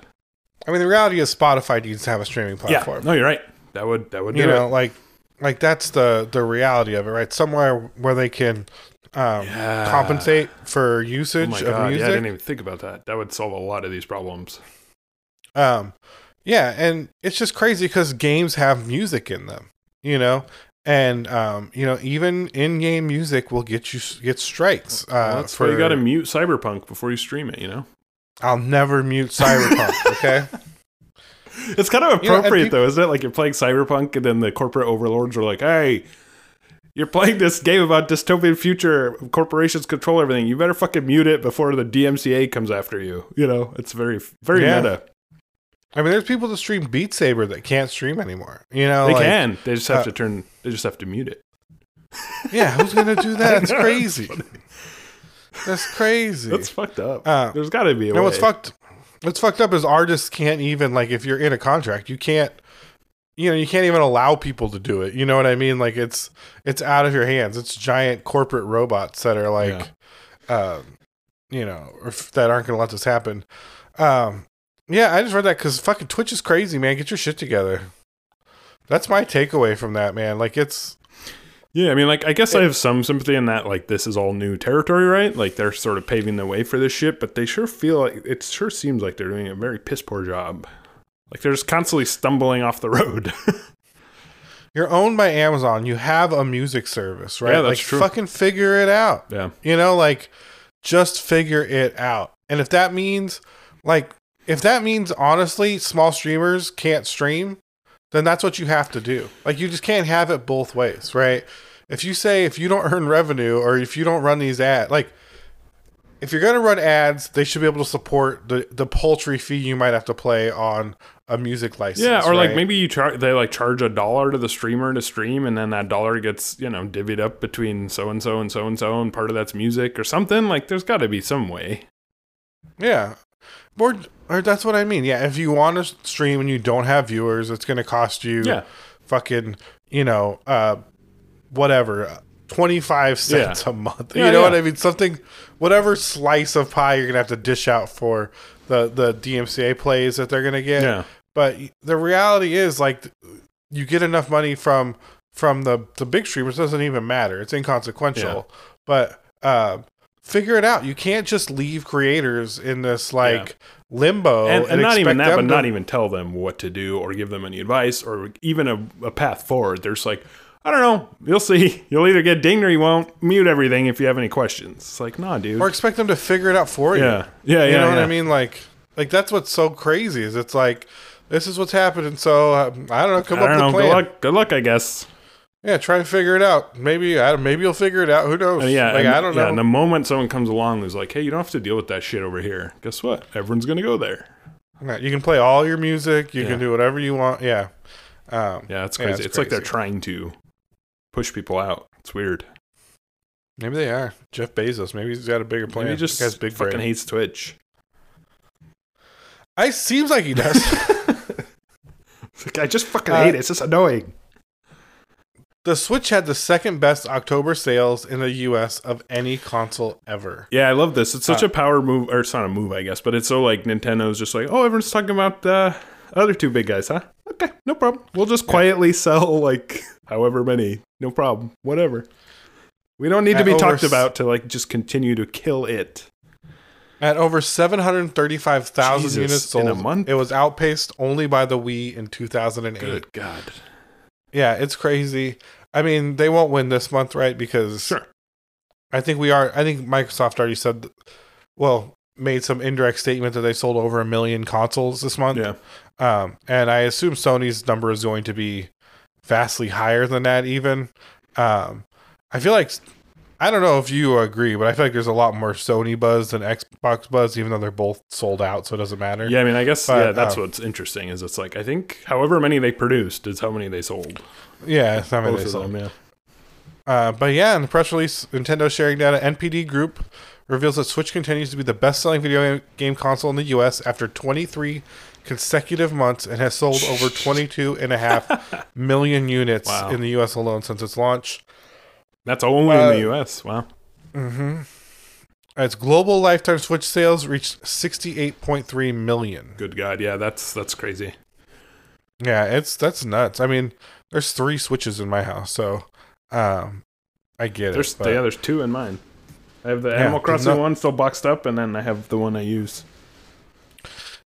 I mean, the reality is Spotify needs to have a streaming platform. Yeah, no, you're right. That would that would do you know, it. like, like that's the the reality of it, right? Somewhere where they can um, Yeah. compensate for Oh usage my of god, music. yeah, I didn't even think about that. That would solve a lot of these problems. Um, yeah, and it's just crazy because games have music in them, you know, and um, you know, even in-game music will get you get strikes. Uh, Well, that's why you got to mute Cyberpunk before you stream it. You know, I'll never mute Cyberpunk. okay, it's kind of You know, and appropriate though, isn't it? Like you're playing Cyberpunk, and then the corporate overlords are like, "Hey, you're playing this game about dystopian future. Corporations control everything. You better fucking mute it before the DMCA comes after you." You know, it's very very Yeah. meta. I mean, there's people that stream Beat Saber that can't stream anymore. You know, They like, can. They just have uh, to turn. They just have to mute it. Yeah, who's gonna do that? It's crazy. That's crazy. That's fucked up. Uh, There's got to be a way. what's fucked? What's fucked up is artists can't even like if you're in a contract, you can't you know, you can't even allow people to do it. You know what I mean? Like it's it's out of your hands. It's giant corporate robots that are like um you know, or f- that aren't going to let this happen. Um yeah, I just read that cuz fucking Twitch is crazy, man. Get your shit together. That's my takeaway from that, man. Like it's Yeah, I mean, like, I guess I have some sympathy in that, like, this is all new territory, right? Like, they're sort of paving the way for this shit, but they sure feel like it sure seems like they're doing a very piss poor job. Like, they're just constantly stumbling off the road. you're owned by Amazon. You have a music service, right? Yeah, that's like true. fucking figure it out. yeah. You know, like just figure it out. And if that means like if that means honestly small streamers can't stream, then that's what you have to do. Like you just can't have it both ways, right? If you say if you don't earn revenue or if you don't run these ads, like if you're going to run ads, they should be able to support the the paltry fee you might have to play on a music license. Yeah, or like maybe you char- they like charge a dollar to the streamer to stream, and then that dollar gets you know divvied up between so and so and so and so, and part of that's music or something. Like, there's got to be some way. Yeah. Or, or that's what I mean. Yeah, if you want to stream and you don't have viewers, it's going to cost you Yeah. fucking, you know, uh whatever, 25 cents Yeah. a month. Yeah, you know what. I mean? Something whatever slice of pie you're going to have to dish out for the the DMCA plays that they're going to get. Yeah, But the reality is like you get enough money from from the the big streamers doesn't even matter. It's inconsequential. But uh figure it out. You can't just leave creators in this like limbo and, and not even expect that, them but not even tell them what to do or give them any advice or even a, a path forward. There's like, I don't know. You'll see. You'll either get dinged or you won't. Mute everything if you have any questions. It's like, nah, dude. or expect them to figure it out for you. yeah, yeah, yeah. you know what. I mean? Like like that's what's so crazy is it's like this is what's happening. So uh, I don't know. Come I up with a Good plan. luck. Good luck, I guess. Yeah, try and figure it out. Maybe I, maybe you'll figure it out. Who knows? Uh, yeah, like and, I don't yeah, know. And the moment someone comes along who's like, "Hey, you don't have to deal with that shit over here," guess what? Everyone's gonna go there. Yeah, you can play all your music. You Yeah. can do whatever you want. Yeah. Um, Yeah, it's Yeah, crazy. it's it's like they're trying to push people out. It's weird. maybe they are. Jeff Bezos. Maybe he's got a bigger plan. Maybe he just That guy's big fucking brain. hates Twitch. I seems like he does. Like, I just fucking Uh, hate it. It's just annoying. the Switch had the second best October sales in the U.S. of any console ever. Yeah, I love this. It's such Uh, a power move, or it's not a move, I guess, but it's so like Nintendo's just like, oh, everyone's talking about the other two big guys, huh? Okay, no problem. We'll just quietly sell like however many, no problem, whatever. We don't need to be over talked about to like just continue to kill it. At over 735,000 units sold, in a month? it was outpaced only by the Wii in 2008. Good God. Yeah, it's crazy. I mean, they won't win this month, right? Because Sure. I think we are. I think Microsoft already said, well, made some indirect statement that they sold over a million consoles this month. Yeah. Um, and I assume Sony's number is going to be vastly higher than that, even. Um, I feel like, I don't know if you agree, but I feel like there's a lot more Sony buzz than Xbox buzz, even though they're both sold out, so it doesn't matter. Yeah, I mean, I guess But, yeah, that's um, what's interesting is it's like I think however many they produced is how many they sold. Yeah, it's not many Both they sold. them, yeah. Uh, but yeah, in the press release, Nintendo sharing data, NPD Group reveals that Switch continues to be the best-selling video game console in the U.S. after 23 consecutive months and has sold over 22 and a half million units Wow. in the U.S. alone since its launch. That's only Uh, in the U.S. Wow. Mm-hmm. Its global lifetime Switch sales reached 68.3 million. Good God, yeah, that's that's crazy. Yeah, it's that's nuts. I mean, there's three Switches in my house, so um, I get There's it. but- yeah, there's two in mine. I have the Yeah, Animal Crossing no- one still boxed up, and then I have the one I use.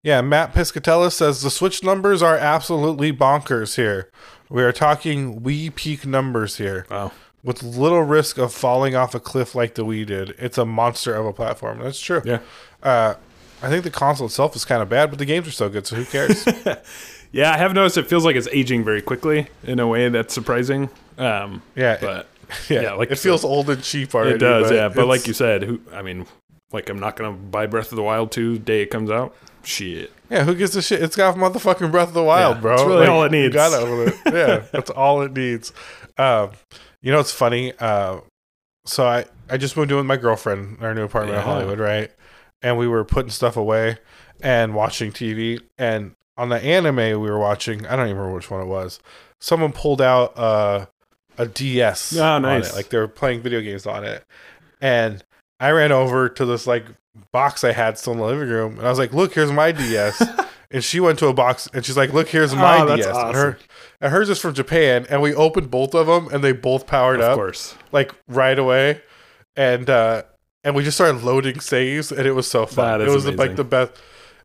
Yeah, Matt Piscatella says the Switch numbers are absolutely bonkers here. We are talking Wii peak numbers here, Wow. with little risk of falling off a cliff like the Wii did. It's a monster of a platform. That's true. Yeah. Uh, I think the console itself is kind of bad, but the games are so good, so who cares? Yeah, I have noticed it feels like it's aging very quickly in a way that's surprising. Um, yeah, but yeah, yeah, like it feels old and cheap already. it does, yeah. But like you said, who? I mean, like I'm not gonna buy Breath of the Wild two day it comes out. Shit. yeah, who gives a shit? It's got motherfucking Breath of the Wild, Yeah, bro. that's really all it you needs. Got it with it. Yeah, that's all it needs. Um, you know, it's funny. Uh, so I I just moved in with my girlfriend in our new apartment in Hollywood, right? and we were putting stuff away and watching TV. And on the anime we were watching, I don't even remember which one it was. Someone pulled out uh, a DS. Oh, on nice. it. Like they were playing video games on it, and I ran over to this like box I had still in the living room, and I was like, "Look, here's my DS." and she went to a box, and she's like, "Look, here's my Oh, DS." And her, and hers is from Japan, and we opened both of them, and they both powered up. Of up course. like right away, and uh and we just started loading saves, and it was so fun. It was like the best.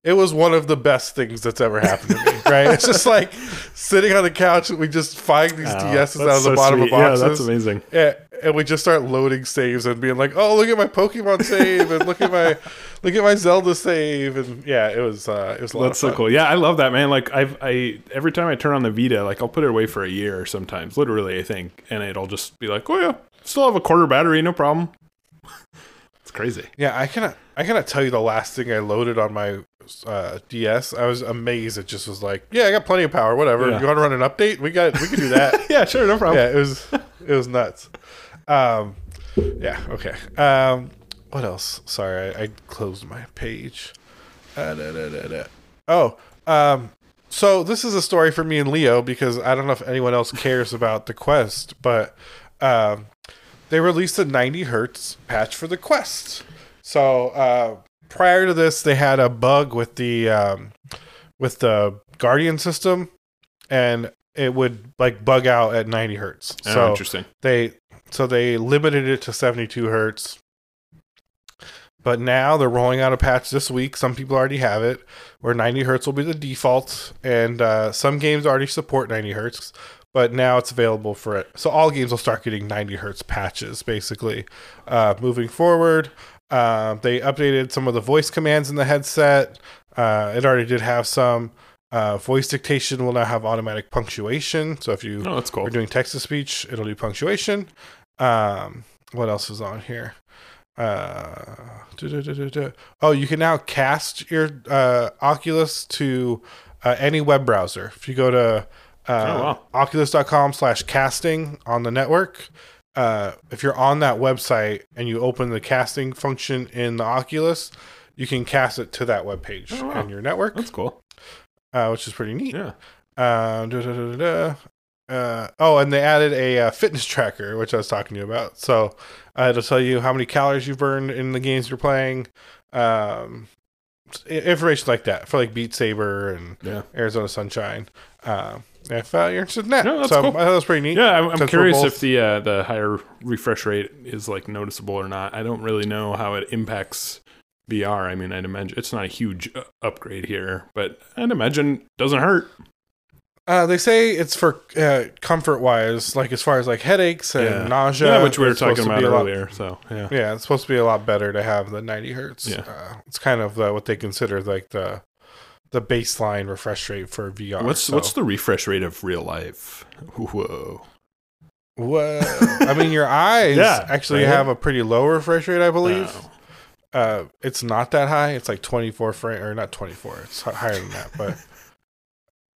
It was one of the best things that's ever happened to me. Right? It's just like sitting on the couch, and we just find these Oh, DSs out of the so bottom sweet. of boxes. Yeah, that's amazing. Yeah, and we just start loading saves and being like, "Oh, look at my Pokemon save, and look at my look at my Zelda save," and yeah, it was uh, it was That's so cool. Yeah, I love that, man. Like I've I every time I turn on the Vita, like I'll put it away for a year sometimes, literally, I think, and it'll just be like, oh yeah, still have a quarter battery, no problem. it's crazy. Yeah, I cannot I cannot tell you the last thing I loaded on my uh, DS. I was amazed. It just was like, yeah, I got plenty of power. Whatever. Yeah. You want to run an update? We got we can do that. Yeah, sure, no problem. yeah, it was it was nuts. Um, yeah. Okay. Um, what else? Sorry, I, I closed my page. Uh, da, da, da. Oh, um, so this is a story for me and Leo because I don't know if anyone else cares about the Quest, but um, they released a 90 hertz patch for the Quest. So uh, prior to this, they had a bug with the um, with the Guardian system, and it would like bug out at 90 hertz. Oh, so interesting. they so they limited it to 72 hertz but now they're rolling out a patch this week some people already have it where 90 hertz will be the default and uh, some games already support 90 hertz but now it's available for it so all games will start getting 90 hertz patches basically uh, moving forward uh, they updated some of the voice commands in the headset uh, it already did have some uh, voice dictation will now have automatic punctuation so if you Oh, that's cool. we're doing text to speech. It'll do punctuation. Um, what else is on here? Uh, oh, you can now cast your uh, Oculus to uh, any web browser. If you go to uh, Oh, wow. oculus.com slash casting on the network, uh, if you're on that website and you open the casting function in the Oculus, you can cast it to that web page Oh, wow. in your network, That's cool. uh, which is pretty neat. Yeah. Uh, da, da, da, da, da. Uh, oh, and they added a uh, fitness tracker, which I was talking to you about. So uh, it'll tell you how many calories you've burned in the games you're playing. Um, information like that for like Beat Saber and Yeah. Arizona Sunshine. Uh, if uh, you're interested in that, Yeah, that's so cool. I thought that was pretty neat. Yeah, I'm, I'm curious both- if the uh, the higher refresh rate is like noticeable or not. I don't really know how it impacts VR. I mean, I'd imagine it's not a huge uh, upgrade here, but I'd imagine it doesn't hurt. Uh, they say it's for uh, comfort wise, like as far as like headaches and Yeah. nausea, Yeah, which we were talking about a lot- earlier. So yeah, Yeah, it's supposed to be a lot better to have the 90 hertz. Yeah. Uh, it's kind of the, what they consider like the the baseline refresh rate for VR. what's so- what's the refresh rate of real life? Whoa, Whoa. I mean, your eyes Yeah, actually right. have a pretty low refresh rate, I believe. Oh. Uh, it's not that high. It's like 24 frame, or not 24. It's higher than that. But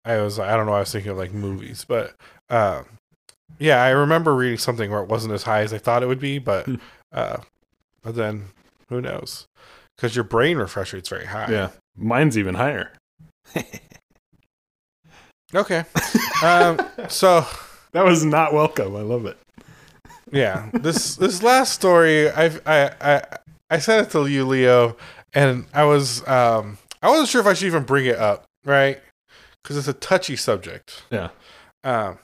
I was, I don't know. I was thinking of like movies, but um, yeah, I remember reading something where it wasn't as high as I thought it would be, but Hmm. uh, but then who knows? Because your brain refresh rate's very high. yeah, mine's even higher. Okay. um, so That was not welcome. I love it. yeah, this this last story, I've I I I sent it to you, Leo, and I was um I wasn't sure if I should even bring it up, right? Because it's a touchy subject. Yeah. Um,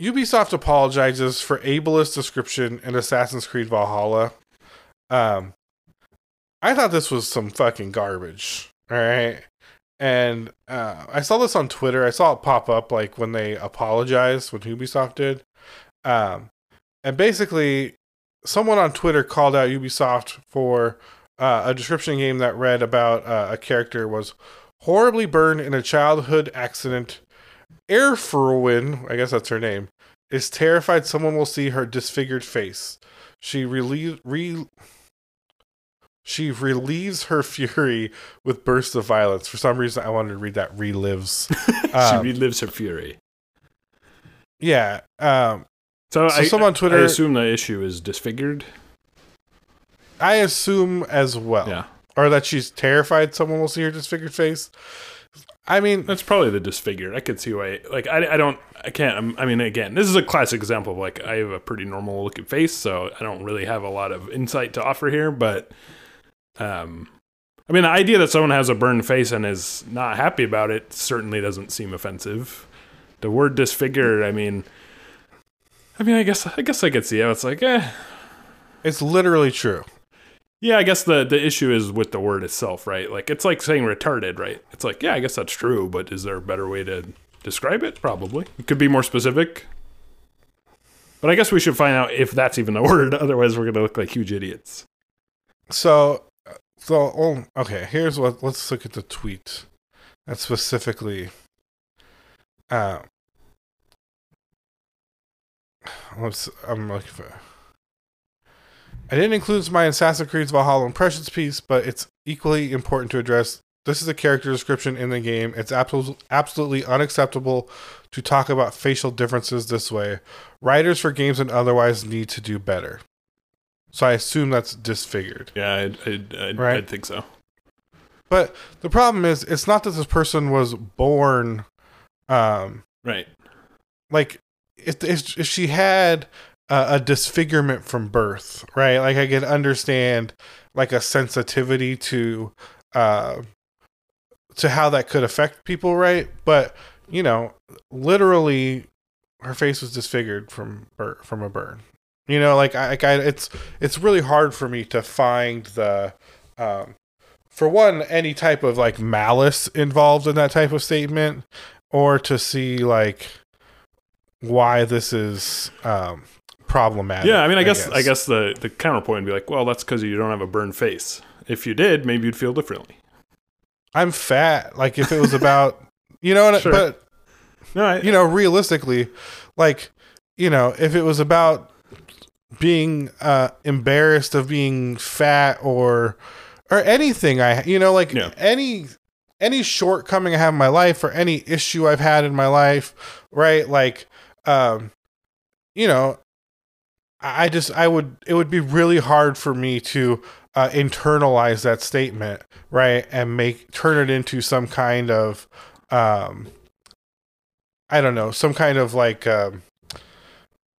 Ubisoft apologizes for ableist description in Assassin's Creed Valhalla. Um, I thought this was some fucking garbage. All right. And uh, I saw this on Twitter. I saw it pop up like when they apologized, when Ubisoft did. Um, and basically, someone on Twitter called out Ubisoft for uh, a description game that read about uh, a character was horribly burned in a childhood accident. Erfurwin, I guess that's her name, is terrified someone will see her disfigured face. She relie- re- she relieves her fury with bursts of violence. For some reason, I wanted to read that relives. Um, she relives her fury. yeah. Um, So, So I, some on Twitter- I assume the issue is disfigured. I assume as well. Yeah. or that she's terrified someone will see her disfigured face. I mean, That's probably the disfigured. I could see why. Like, I, I don't, I can't. I mean, again, this is a classic example of like I have a pretty normal looking face, so I don't really have a lot of insight to offer here. But, um, I mean, the idea that someone has a burned face and is not happy about it certainly doesn't seem offensive. The word disfigured. I mean, I mean, I guess, I guess I could see how it's like, eh. it's literally true. Yeah, I guess the the issue is with the word itself, right? Like it's like saying retarded, right? It's like, yeah, I guess that's true, but is there a better way to describe it? Probably. It could be more specific. But I guess we should find out if that's even a word. Otherwise, we're gonna look like huge idiots. So, so oh, okay. Here's what. Let's look at the tweet that specifically. Uh, let's. I'm looking for. I didn't include my Assassin's Creed Valhalla impressions piece, but it's equally important to address. This is a character description in the game. It's absolutely unacceptable to talk about facial differences this way. Writers for games and otherwise need to do better. So I assume that's disfigured. Yeah, I'd, I'd, I'd, Right. I'd think so. But the problem is, it's not that this person was born, um, Right. like if if, if she had a, a disfigurement from birth, right? Like I could understand like a sensitivity to, uh, to how that could affect people, right? But you know, literally, her face was disfigured from birth, from a burn. You know, like I, like I, it's it's really hard for me to find the, um, for one, any type of like malice involved in that type of statement, or to see like why this is um, problematic. Yeah, I mean, I guess, I guess the the counterpoint would be like, well, that's because you don't have a burned face. If you did, maybe you'd feel differently. I'm fat. Like if it was about, you know, Sure. but No, I, you know, realistically, like you know, if it was about being uh, embarrassed of being fat or or anything, I you know, like Yeah. any any shortcoming I have in my life or any issue I've had in my life, right? Like, um, you know, I I just I would it would be really hard for me to uh, internalize that statement, right, and make turn it into some kind of um, I don't know, some kind of like um,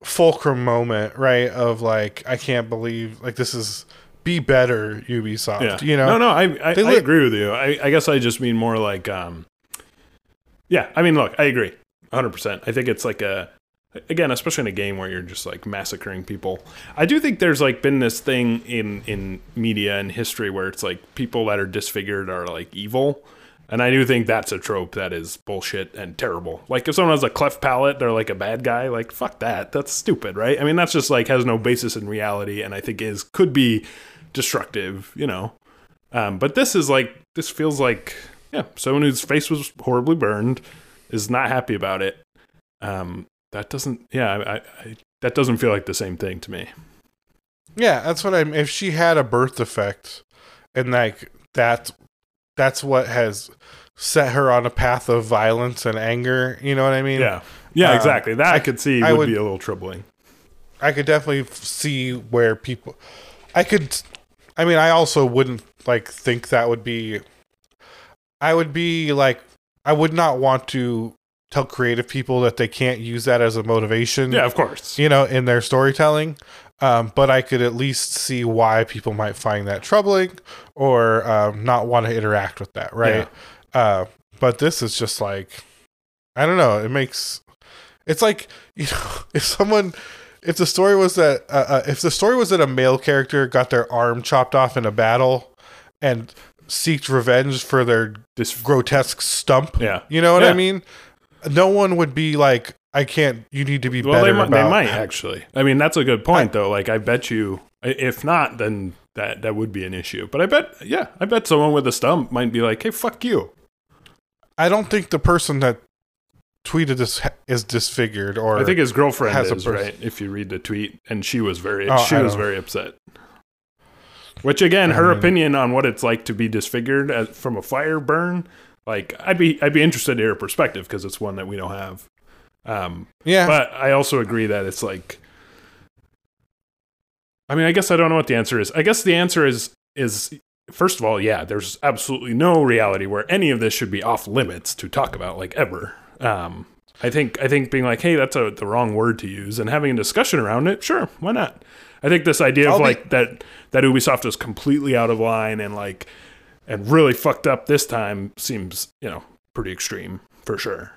fulcrum moment, right? Of like I can't believe like this is be better Ubisoft, yeah. you know? No, no, I I, I li- agree with you. I, I guess I just mean more like, um, yeah. I mean, look, I agree, 100. percent I think it's like a again, especially in a game where you're just like massacring people. I do think there's like been this thing in in media and history where it's like people that are disfigured are like evil. And I do think that's a trope that is bullshit and terrible. Like if someone has a cleft palate, they're like a bad guy. Like fuck that. That's stupid, right? I mean, that's just like has no basis in reality, and I think is could be destructive. You know, um, but this is like this feels like yeah, someone whose face was horribly burned is not happy about it. Um, that doesn't yeah, I, I, that doesn't feel like the same thing to me. Yeah, that's what I'm. If she had a birth defect, and like that, that's what has set her on a path of violence and anger. You know what I mean? Yeah, yeah, Um, exactly. That I, could see would, would- be a little troubling. I could definitely see where people. I could. I mean, I also wouldn't like think that would be. I would be like, I would not want to tell creative people that they can't use that as a motivation. Yeah, of course. you know, in their storytelling. Um, but I could at least see why people might find that troubling or um, not want to interact with that, right? Uh, but this is just like, I don't know. It makes it's like you know, if someone, if the story was that, uh, uh, if the story was that a male character got their arm chopped off in a battle and seeked revenge for their This grotesque stump, yeah. you know what Yeah. I mean? No one would be like, I can't. You need to be Well, better they might, about. they might actually. I mean, that's a good point, though. Like, I bet you, if not, then that that would be an issue. But I bet, yeah, I bet someone with a stump might be like, "Hey, fuck you." I don't think the person that tweeted this is disfigured or I think his girlfriend has a is pers- right. If you read the tweet, and she was very, Oh, she I was don't- very upset. Which again, her I mean- opinion on what it's like to be disfigured as, from a fire burn, like I'd be, I'd be interested to hear her perspective because it's one that we don't have. Um, yeah. but I also agree that it's like I mean, I guess I don't know what the answer is. I guess the answer is is first of all, yeah, there's absolutely no reality where any of this should be off limits to talk about, like ever. Um, I think I think being like, hey, that's a, the wrong word to use, and having a discussion around it, sure, why not? I think this idea I'll of be- like that that Ubisoft is completely out of line and like and really fucked up this time seems you know pretty extreme for sure.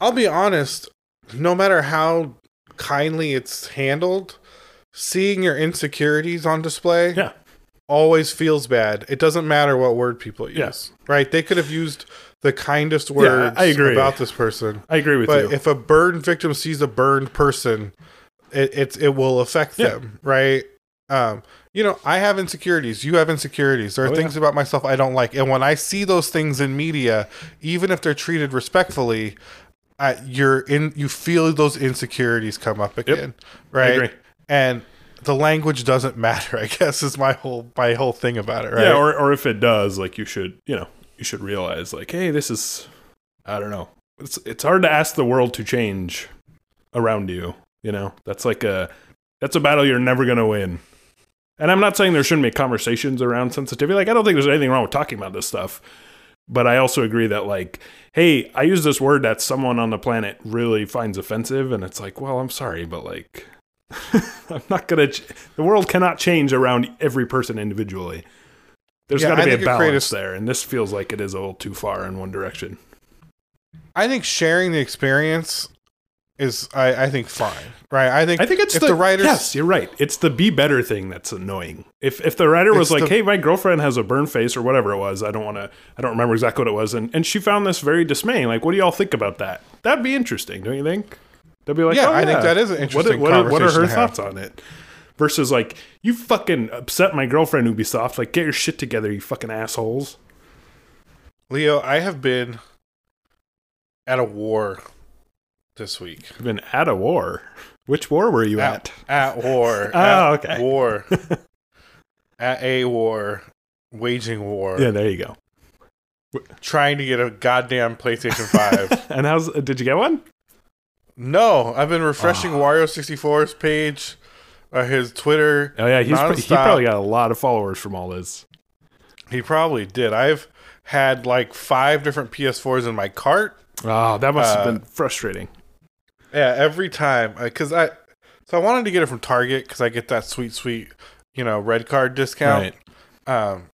I'll be honest, no matter how kindly it's handled, seeing your insecurities on display Yeah, always feels bad. It doesn't matter what word people use. Yes. Right? They could have used the kindest words I agree. about this person. I agree with But you. But if a burned victim sees a burned person, it it's, it will affect Yeah. them, right? Um, you know, I have insecurities. You have insecurities. There are Oh, things about myself I don't like, and when I see those things in media, even if they're treated respectfully, I, you're in. You feel those insecurities come up again, right? agree. And the language doesn't matter. I guess is my whole my whole thing about it, right? Yeah, or or if it does, like you should, you know, you should realize like, hey, this is I don't know. It's it's hard to ask the world to change around you, you know. That's like a that's a battle you're never going to win. And I'm not saying there shouldn't be conversations around sensitivity. Like I don't think there's anything wrong with talking about this stuff. But I also agree that like, hey, I use this word that someone on the planet really finds offensive and it's like, well, I'm sorry, but like I'm not going to ch- the world cannot change around every person individually. There's Yeah, got to be a think a creative- balance there, and this feels like it is a little too far in one direction. I think sharing the experience is, I, I think, fine, right? I think I think it's the, the writers Yes, you're right. It's the be better thing that's annoying. If if the writer was like, the- "Hey, my girlfriend has a burn face" or whatever it was, I don't want to. I don't remember exactly what it was, and and she found this very dismaying. Like, what do y'all think about that? That'd be interesting, don't you think? That'd be like, Yeah, oh, I think that is an What, interesting what, what are her thoughts on it? Versus like, you fucking upset my girlfriend, Ubisoft. Like, get your shit together, you fucking assholes. Leo, I have been at a war this week. You've been at a war. Which war were you At, at? at war. Oh, at okay. War. at a war. Waging war. Yeah, there you go. Trying to get a goddamn PlayStation 5. And how's did you get one? no, I've been refreshing Ah. Wario 64's page, uh, his Twitter. Oh yeah, he's pr- he probably got a lot of followers from all this. He probably did. I've had like five different PS4s in my cart. Oh, that must have Uh, been frustrating. Yeah, every time because I so I wanted to get it from Target because I get that sweet, sweet, you know, red card discount. Um,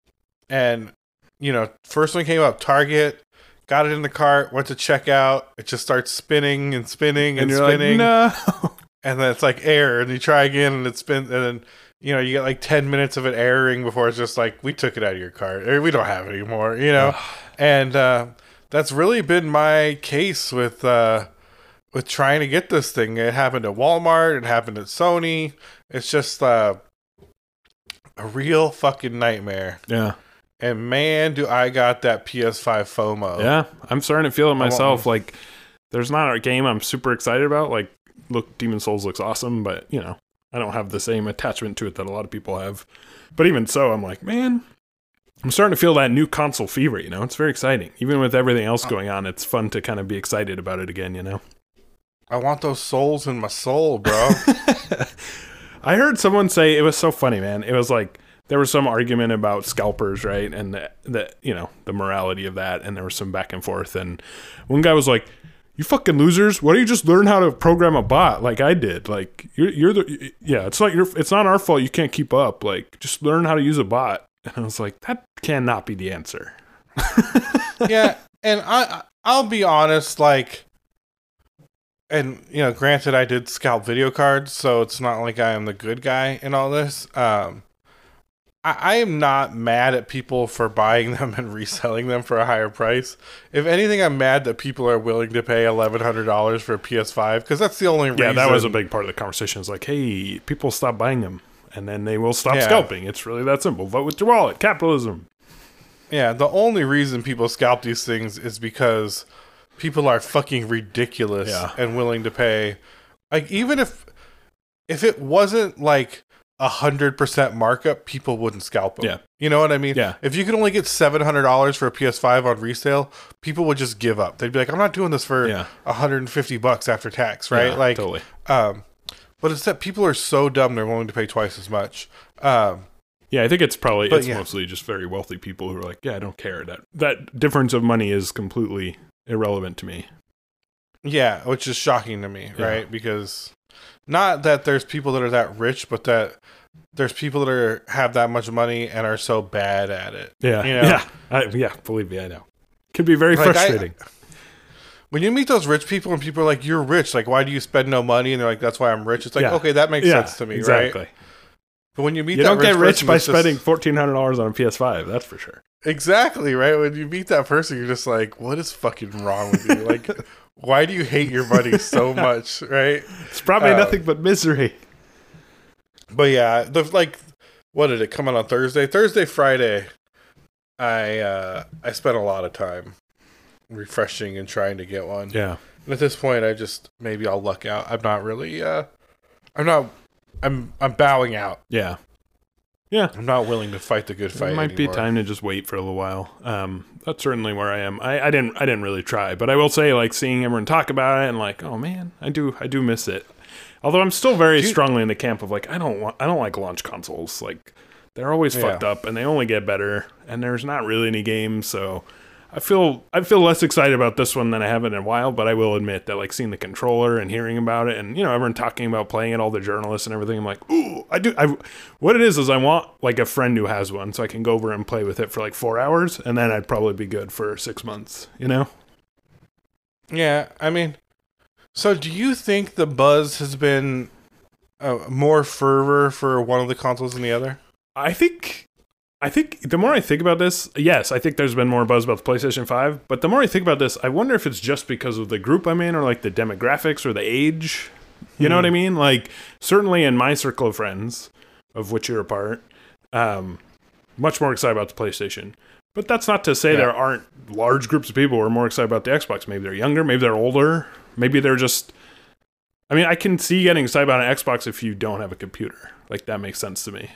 and you know, first one came up Target, got it in the cart, went to checkout. It just starts spinning and spinning and, And spinning, like, no. and then it's like error, and you try again, and it spins, and then you know you get like ten minutes of it erroring before it's just like we took it out of your cart, we don't have it anymore, you know, and uh, that's really been my case with. Uh, with trying to get this thing. It happened at Walmart. It happened at Sony. It's just uh, a real fucking nightmare. yeah, And man, do I got that PS5 FOMO. yeah. I'm starting to feel it myself. Like, there's not a game I'm super excited about. Like, look, Demon's Souls looks awesome, but you know, I don't have the same attachment to it that a lot of people have. But even so, I'm like, man, I'm starting to feel that new console fever. You know, it's very exciting. Even with everything else going on, it's fun to kind of be excited about it again. You know. I want those souls in my soul, bro. I heard someone say it was so funny, man. It was like there was some argument about scalpers, right? And the, the you know the morality of that, and there was some back and forth. And one guy was like, "You fucking losers! Why don't you just learn how to program a bot like I did? Like you're you're the yeah. It's not your it's not our fault. You can't keep up. Like just learn how to use a bot." And I was like, "That cannot be the answer." yeah, and I I- I'll be honest, like, and you know, granted, I did scalp video cards, so it's not like I am the good guy in all this. Um, I, I am not mad at people for buying them and reselling them for a higher price. If anything, I'm mad that people are willing to pay eleven hundred dollars for a PS5 because that's the only reason. Yeah, that was a big part of the conversation. It's like, hey, people stop buying them, and then they will stop Yeah. scalping. It's really that simple. Vote with your wallet. Capitalism. Yeah, the only reason people scalp these things is because people are fucking ridiculous Yeah. and willing to pay. Like even if if it wasn't like a hundred percent markup, people wouldn't scalp them. Yeah. you know what I mean. Yeah. If you could only get seven hundred dollars for a PS5 on resale, people would just give up. They'd be like, "I'm not doing this for Yeah. hundred and fifty bucks after tax, right?" Yeah, like, totally. um, but it's that people are so dumb they're willing to pay twice as much. Um, Yeah, I think it's probably it's yeah. mostly just very wealthy people who are like, yeah, I don't care that that difference of money is completely irrelevant to me. Yeah, which is shocking to me, Yeah. right? Because not that there's people that are that rich, but that there's people that are have that much money and are so bad at it. Yeah, You know? yeah, I, yeah. Believe me, I know. Could be very Like, I- frustrating. When you meet those rich people and people are like, "You're rich," like, why do you spend no money? And they're like, "That's why I'm rich." It's like, Yeah. okay, that makes yeah, sense to me, exactly. right? But when you meet You don't get rich by that's just- spending fourteen hundred dollars on a PS5. That's for sure. Exactly right. When you meet that person, you're just like, "What is fucking wrong with you?" like, why do you hate your money so much, right? It's probably Uh, nothing but misery. But yeah, the like, what did it come out on Thursday? Thursday, Friday. I uh I spent a lot of time refreshing and trying to get one. Yeah, And at this point, I just maybe I'll luck out. I'm not really. uh I'm not. I'm I'm bowing out. yeah. Yeah, I'm not willing to fight the good fight. it might anymore. be time to just wait for a little while. Um, that's certainly where I am. I, I didn't I didn't really try, but I will say like seeing everyone talk about it and like, oh man, I do I do miss it. Although I'm still very you- strongly in the camp of like I don't want I don't like launch consoles. Like they're always Yeah. fucked up and they only get better and there's not really any games, so I feel I feel less excited about this one than I have in a while, but I will admit that like seeing the controller and hearing about it and you know everyone talking about playing it, all the journalists and everything, I'm like, ooh, I do. I what it is is I want like a friend who has one, so I can go over and play with it for like four hours, and then I'd probably be good for six months. You know? Yeah, I mean, so do you think the buzz has been uh, more fervor for one of the consoles than the other? I think. I think the more I think about this, yes, I think there's been more buzz about the PlayStation 5. But the more I think about this, I wonder if it's just because of the group I'm in or like the demographics or the age. You know Hmm. what I mean? Like, certainly in my circle of friends, of which you're a part, um, much more excited about the PlayStation. But that's not to say Yeah. there aren't large groups of people who are more excited about the Xbox. Maybe they're younger, maybe they're older, maybe they're just. I mean, I can see getting excited about an Xbox if you don't have a computer. Like, that makes sense to me.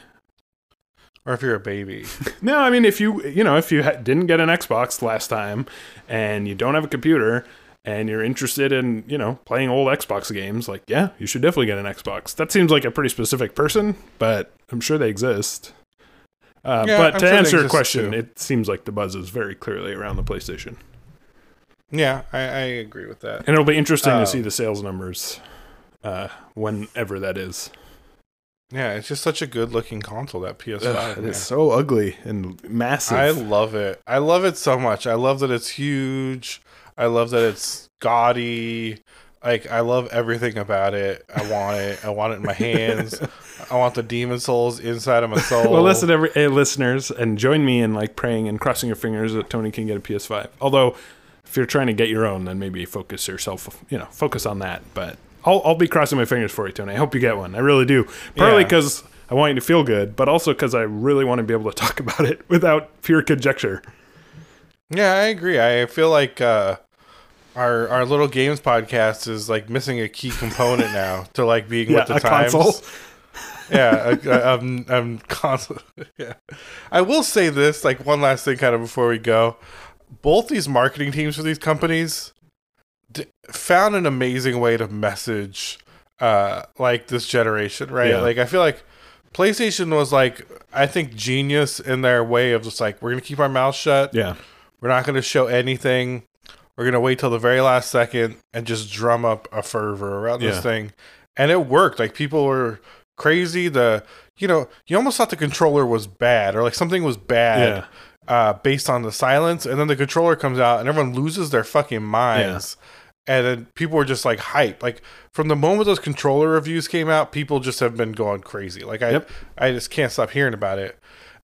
Or if you're a baby? No, I mean if you you know if you ha- didn't get an Xbox last time and you don't have a computer and you're interested in you know playing old Xbox games, like yeah, you should definitely get an Xbox. That seems like a pretty specific person, but I'm sure they exist. Uh, Yeah, but I'm to sure answer your question, too. it seems like the buzz is very clearly around the PlayStation, yeah, I, I agree with that. and it'll be interesting Um, to see the sales numbers uh, whenever that is. Yeah, it's just such a good looking console that PS5. it man. is so ugly and massive. I love it. I love it so much. I love that it's huge. I love that it's gaudy. Like I love everything about it. I want it. I want it in my hands. I want the Demon's Souls inside of my soul. Well, listen, every hey, listeners, and join me in like praying and crossing your fingers that Tony can get a PS5. Although, if you're trying to get your own, then maybe focus yourself, you know, focus on that. But I'll I'll be crossing my fingers for you, Tony. I hope you get one. I really do. Partly Yeah. because I want you to feel good, but also because I really want to be able to talk about it without pure conjecture. Yeah, I agree. I feel like uh, our our little games podcast is like missing a key component now to like being Yeah, with the times. console. yeah, a, a, um, um, console. yeah, I will say this. Like one last thing, kind of before we go. Both these marketing teams for these companies d- found an amazing way to message, uh, like this generation, right? Yeah. Like I feel like PlayStation was like, I think genius in their way of just like we're gonna keep our mouths shut. Yeah, We're not going to show anything. We're going to wait till the very last second and just drum up a fervor around this thing. And it worked. Like people were crazy. The you know, you almost thought the controller was bad or like something was bad uh based on the silence and then the controller comes out and everyone loses their fucking minds. And then people were just like hype. Like from the moment those controller reviews came out, people just have been going crazy. Like I Yep. I just can't stop hearing about it.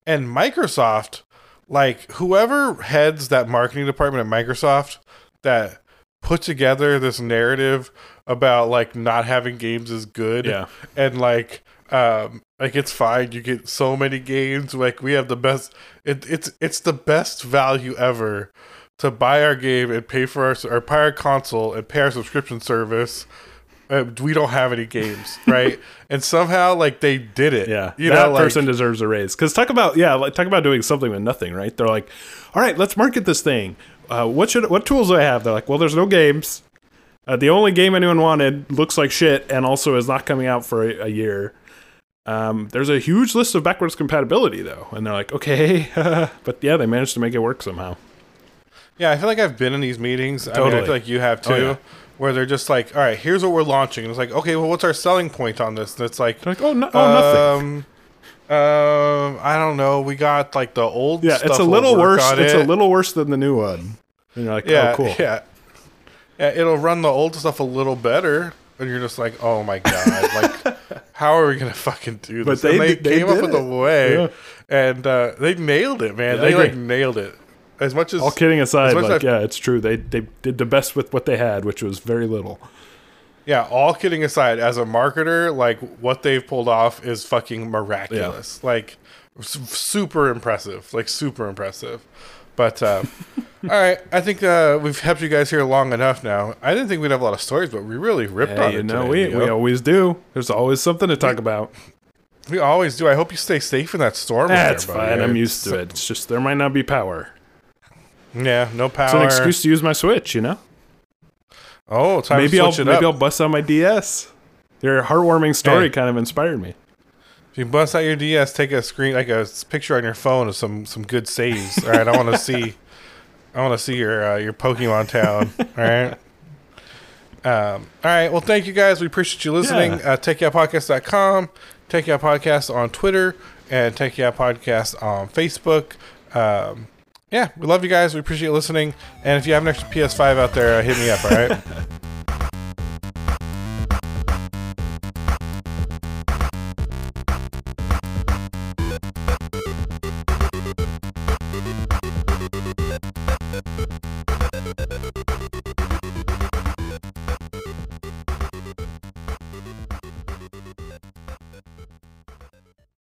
And Microsoft like whoever heads that marketing department at Microsoft that put together this narrative about like not having games is good yeah, and like um like it's fine you get so many games like we have the best it, it's it's the best value ever to buy our game and pay for our or buy our console and pay our subscription service uh, we don't have any games right and somehow like they did it yeah. you that know like, person deserves a raise. Because talk about yeah, like talk about doing something with nothing, right? They're like, all right, let's market this thing. Uh, what should what tools do I have? They're like, well, there's no games. Uh, the only game anyone wanted looks like shit, and also is not coming out for a, a year. Um, there's a huge list of backwards compatibility though, and they're like, okay, but yeah, they managed to make it work somehow. Yeah, I feel like I've been in these meetings. I mean, I Totally. feel like you have too, Oh, yeah. where they're just like, "All right, here's what we're launching," and it's like, "Okay, well, what's our selling point on this?" And it's like, like, oh, no, oh nothing. um, um, I don't know. We got like the old. Yeah, it's a little worse. It's a little worse than the new one. And you're like, Yeah, oh, cool. yeah, yeah. It'll run the old stuff a little better, and you're just like, "Oh my god!" like, how are we gonna fucking do But this? and they they came up did with a way, Yeah. and uh, they nailed it, man. Yeah, they like nailed it. As much as All kidding aside, as like, as I- yeah, it's true. They they did the best with what they had, which was very little. Yeah, all kidding aside, as a marketer, like what they've pulled off is fucking miraculous. Like super impressive. Like super impressive. But uh, all right, I think uh, we've helped you guys here long enough now. I didn't think we'd have a lot of stories, but we really ripped on Hey, it. you know, today, we, we always do. There's always something to talk about. we always do. I hope you stay safe in that storm. there, That's buddy. fine. I'm used to it. It's just there might not be power. Yeah, no power. It's an excuse to use my Switch, you know? Oh, time maybe I'll maybe up. I'll bust out my DS. Your heartwarming story Hey. kind of inspired me. If you bust out your DS, take a screen, like a picture on your phone of some some good saves. All right, I want to see, I want to see your uh, your Pokemon Town. All right. Um, all right. Well, thank you guys. We appreciate you listening. Yeah. Uh, TakeOutPodcast.com, Take Out Podcast on Twitter, and Take Out Podcast on Facebook. Um, yeah, we love you guys. We appreciate listening. And if you have an extra PS5 out there, uh, hit me up, all right?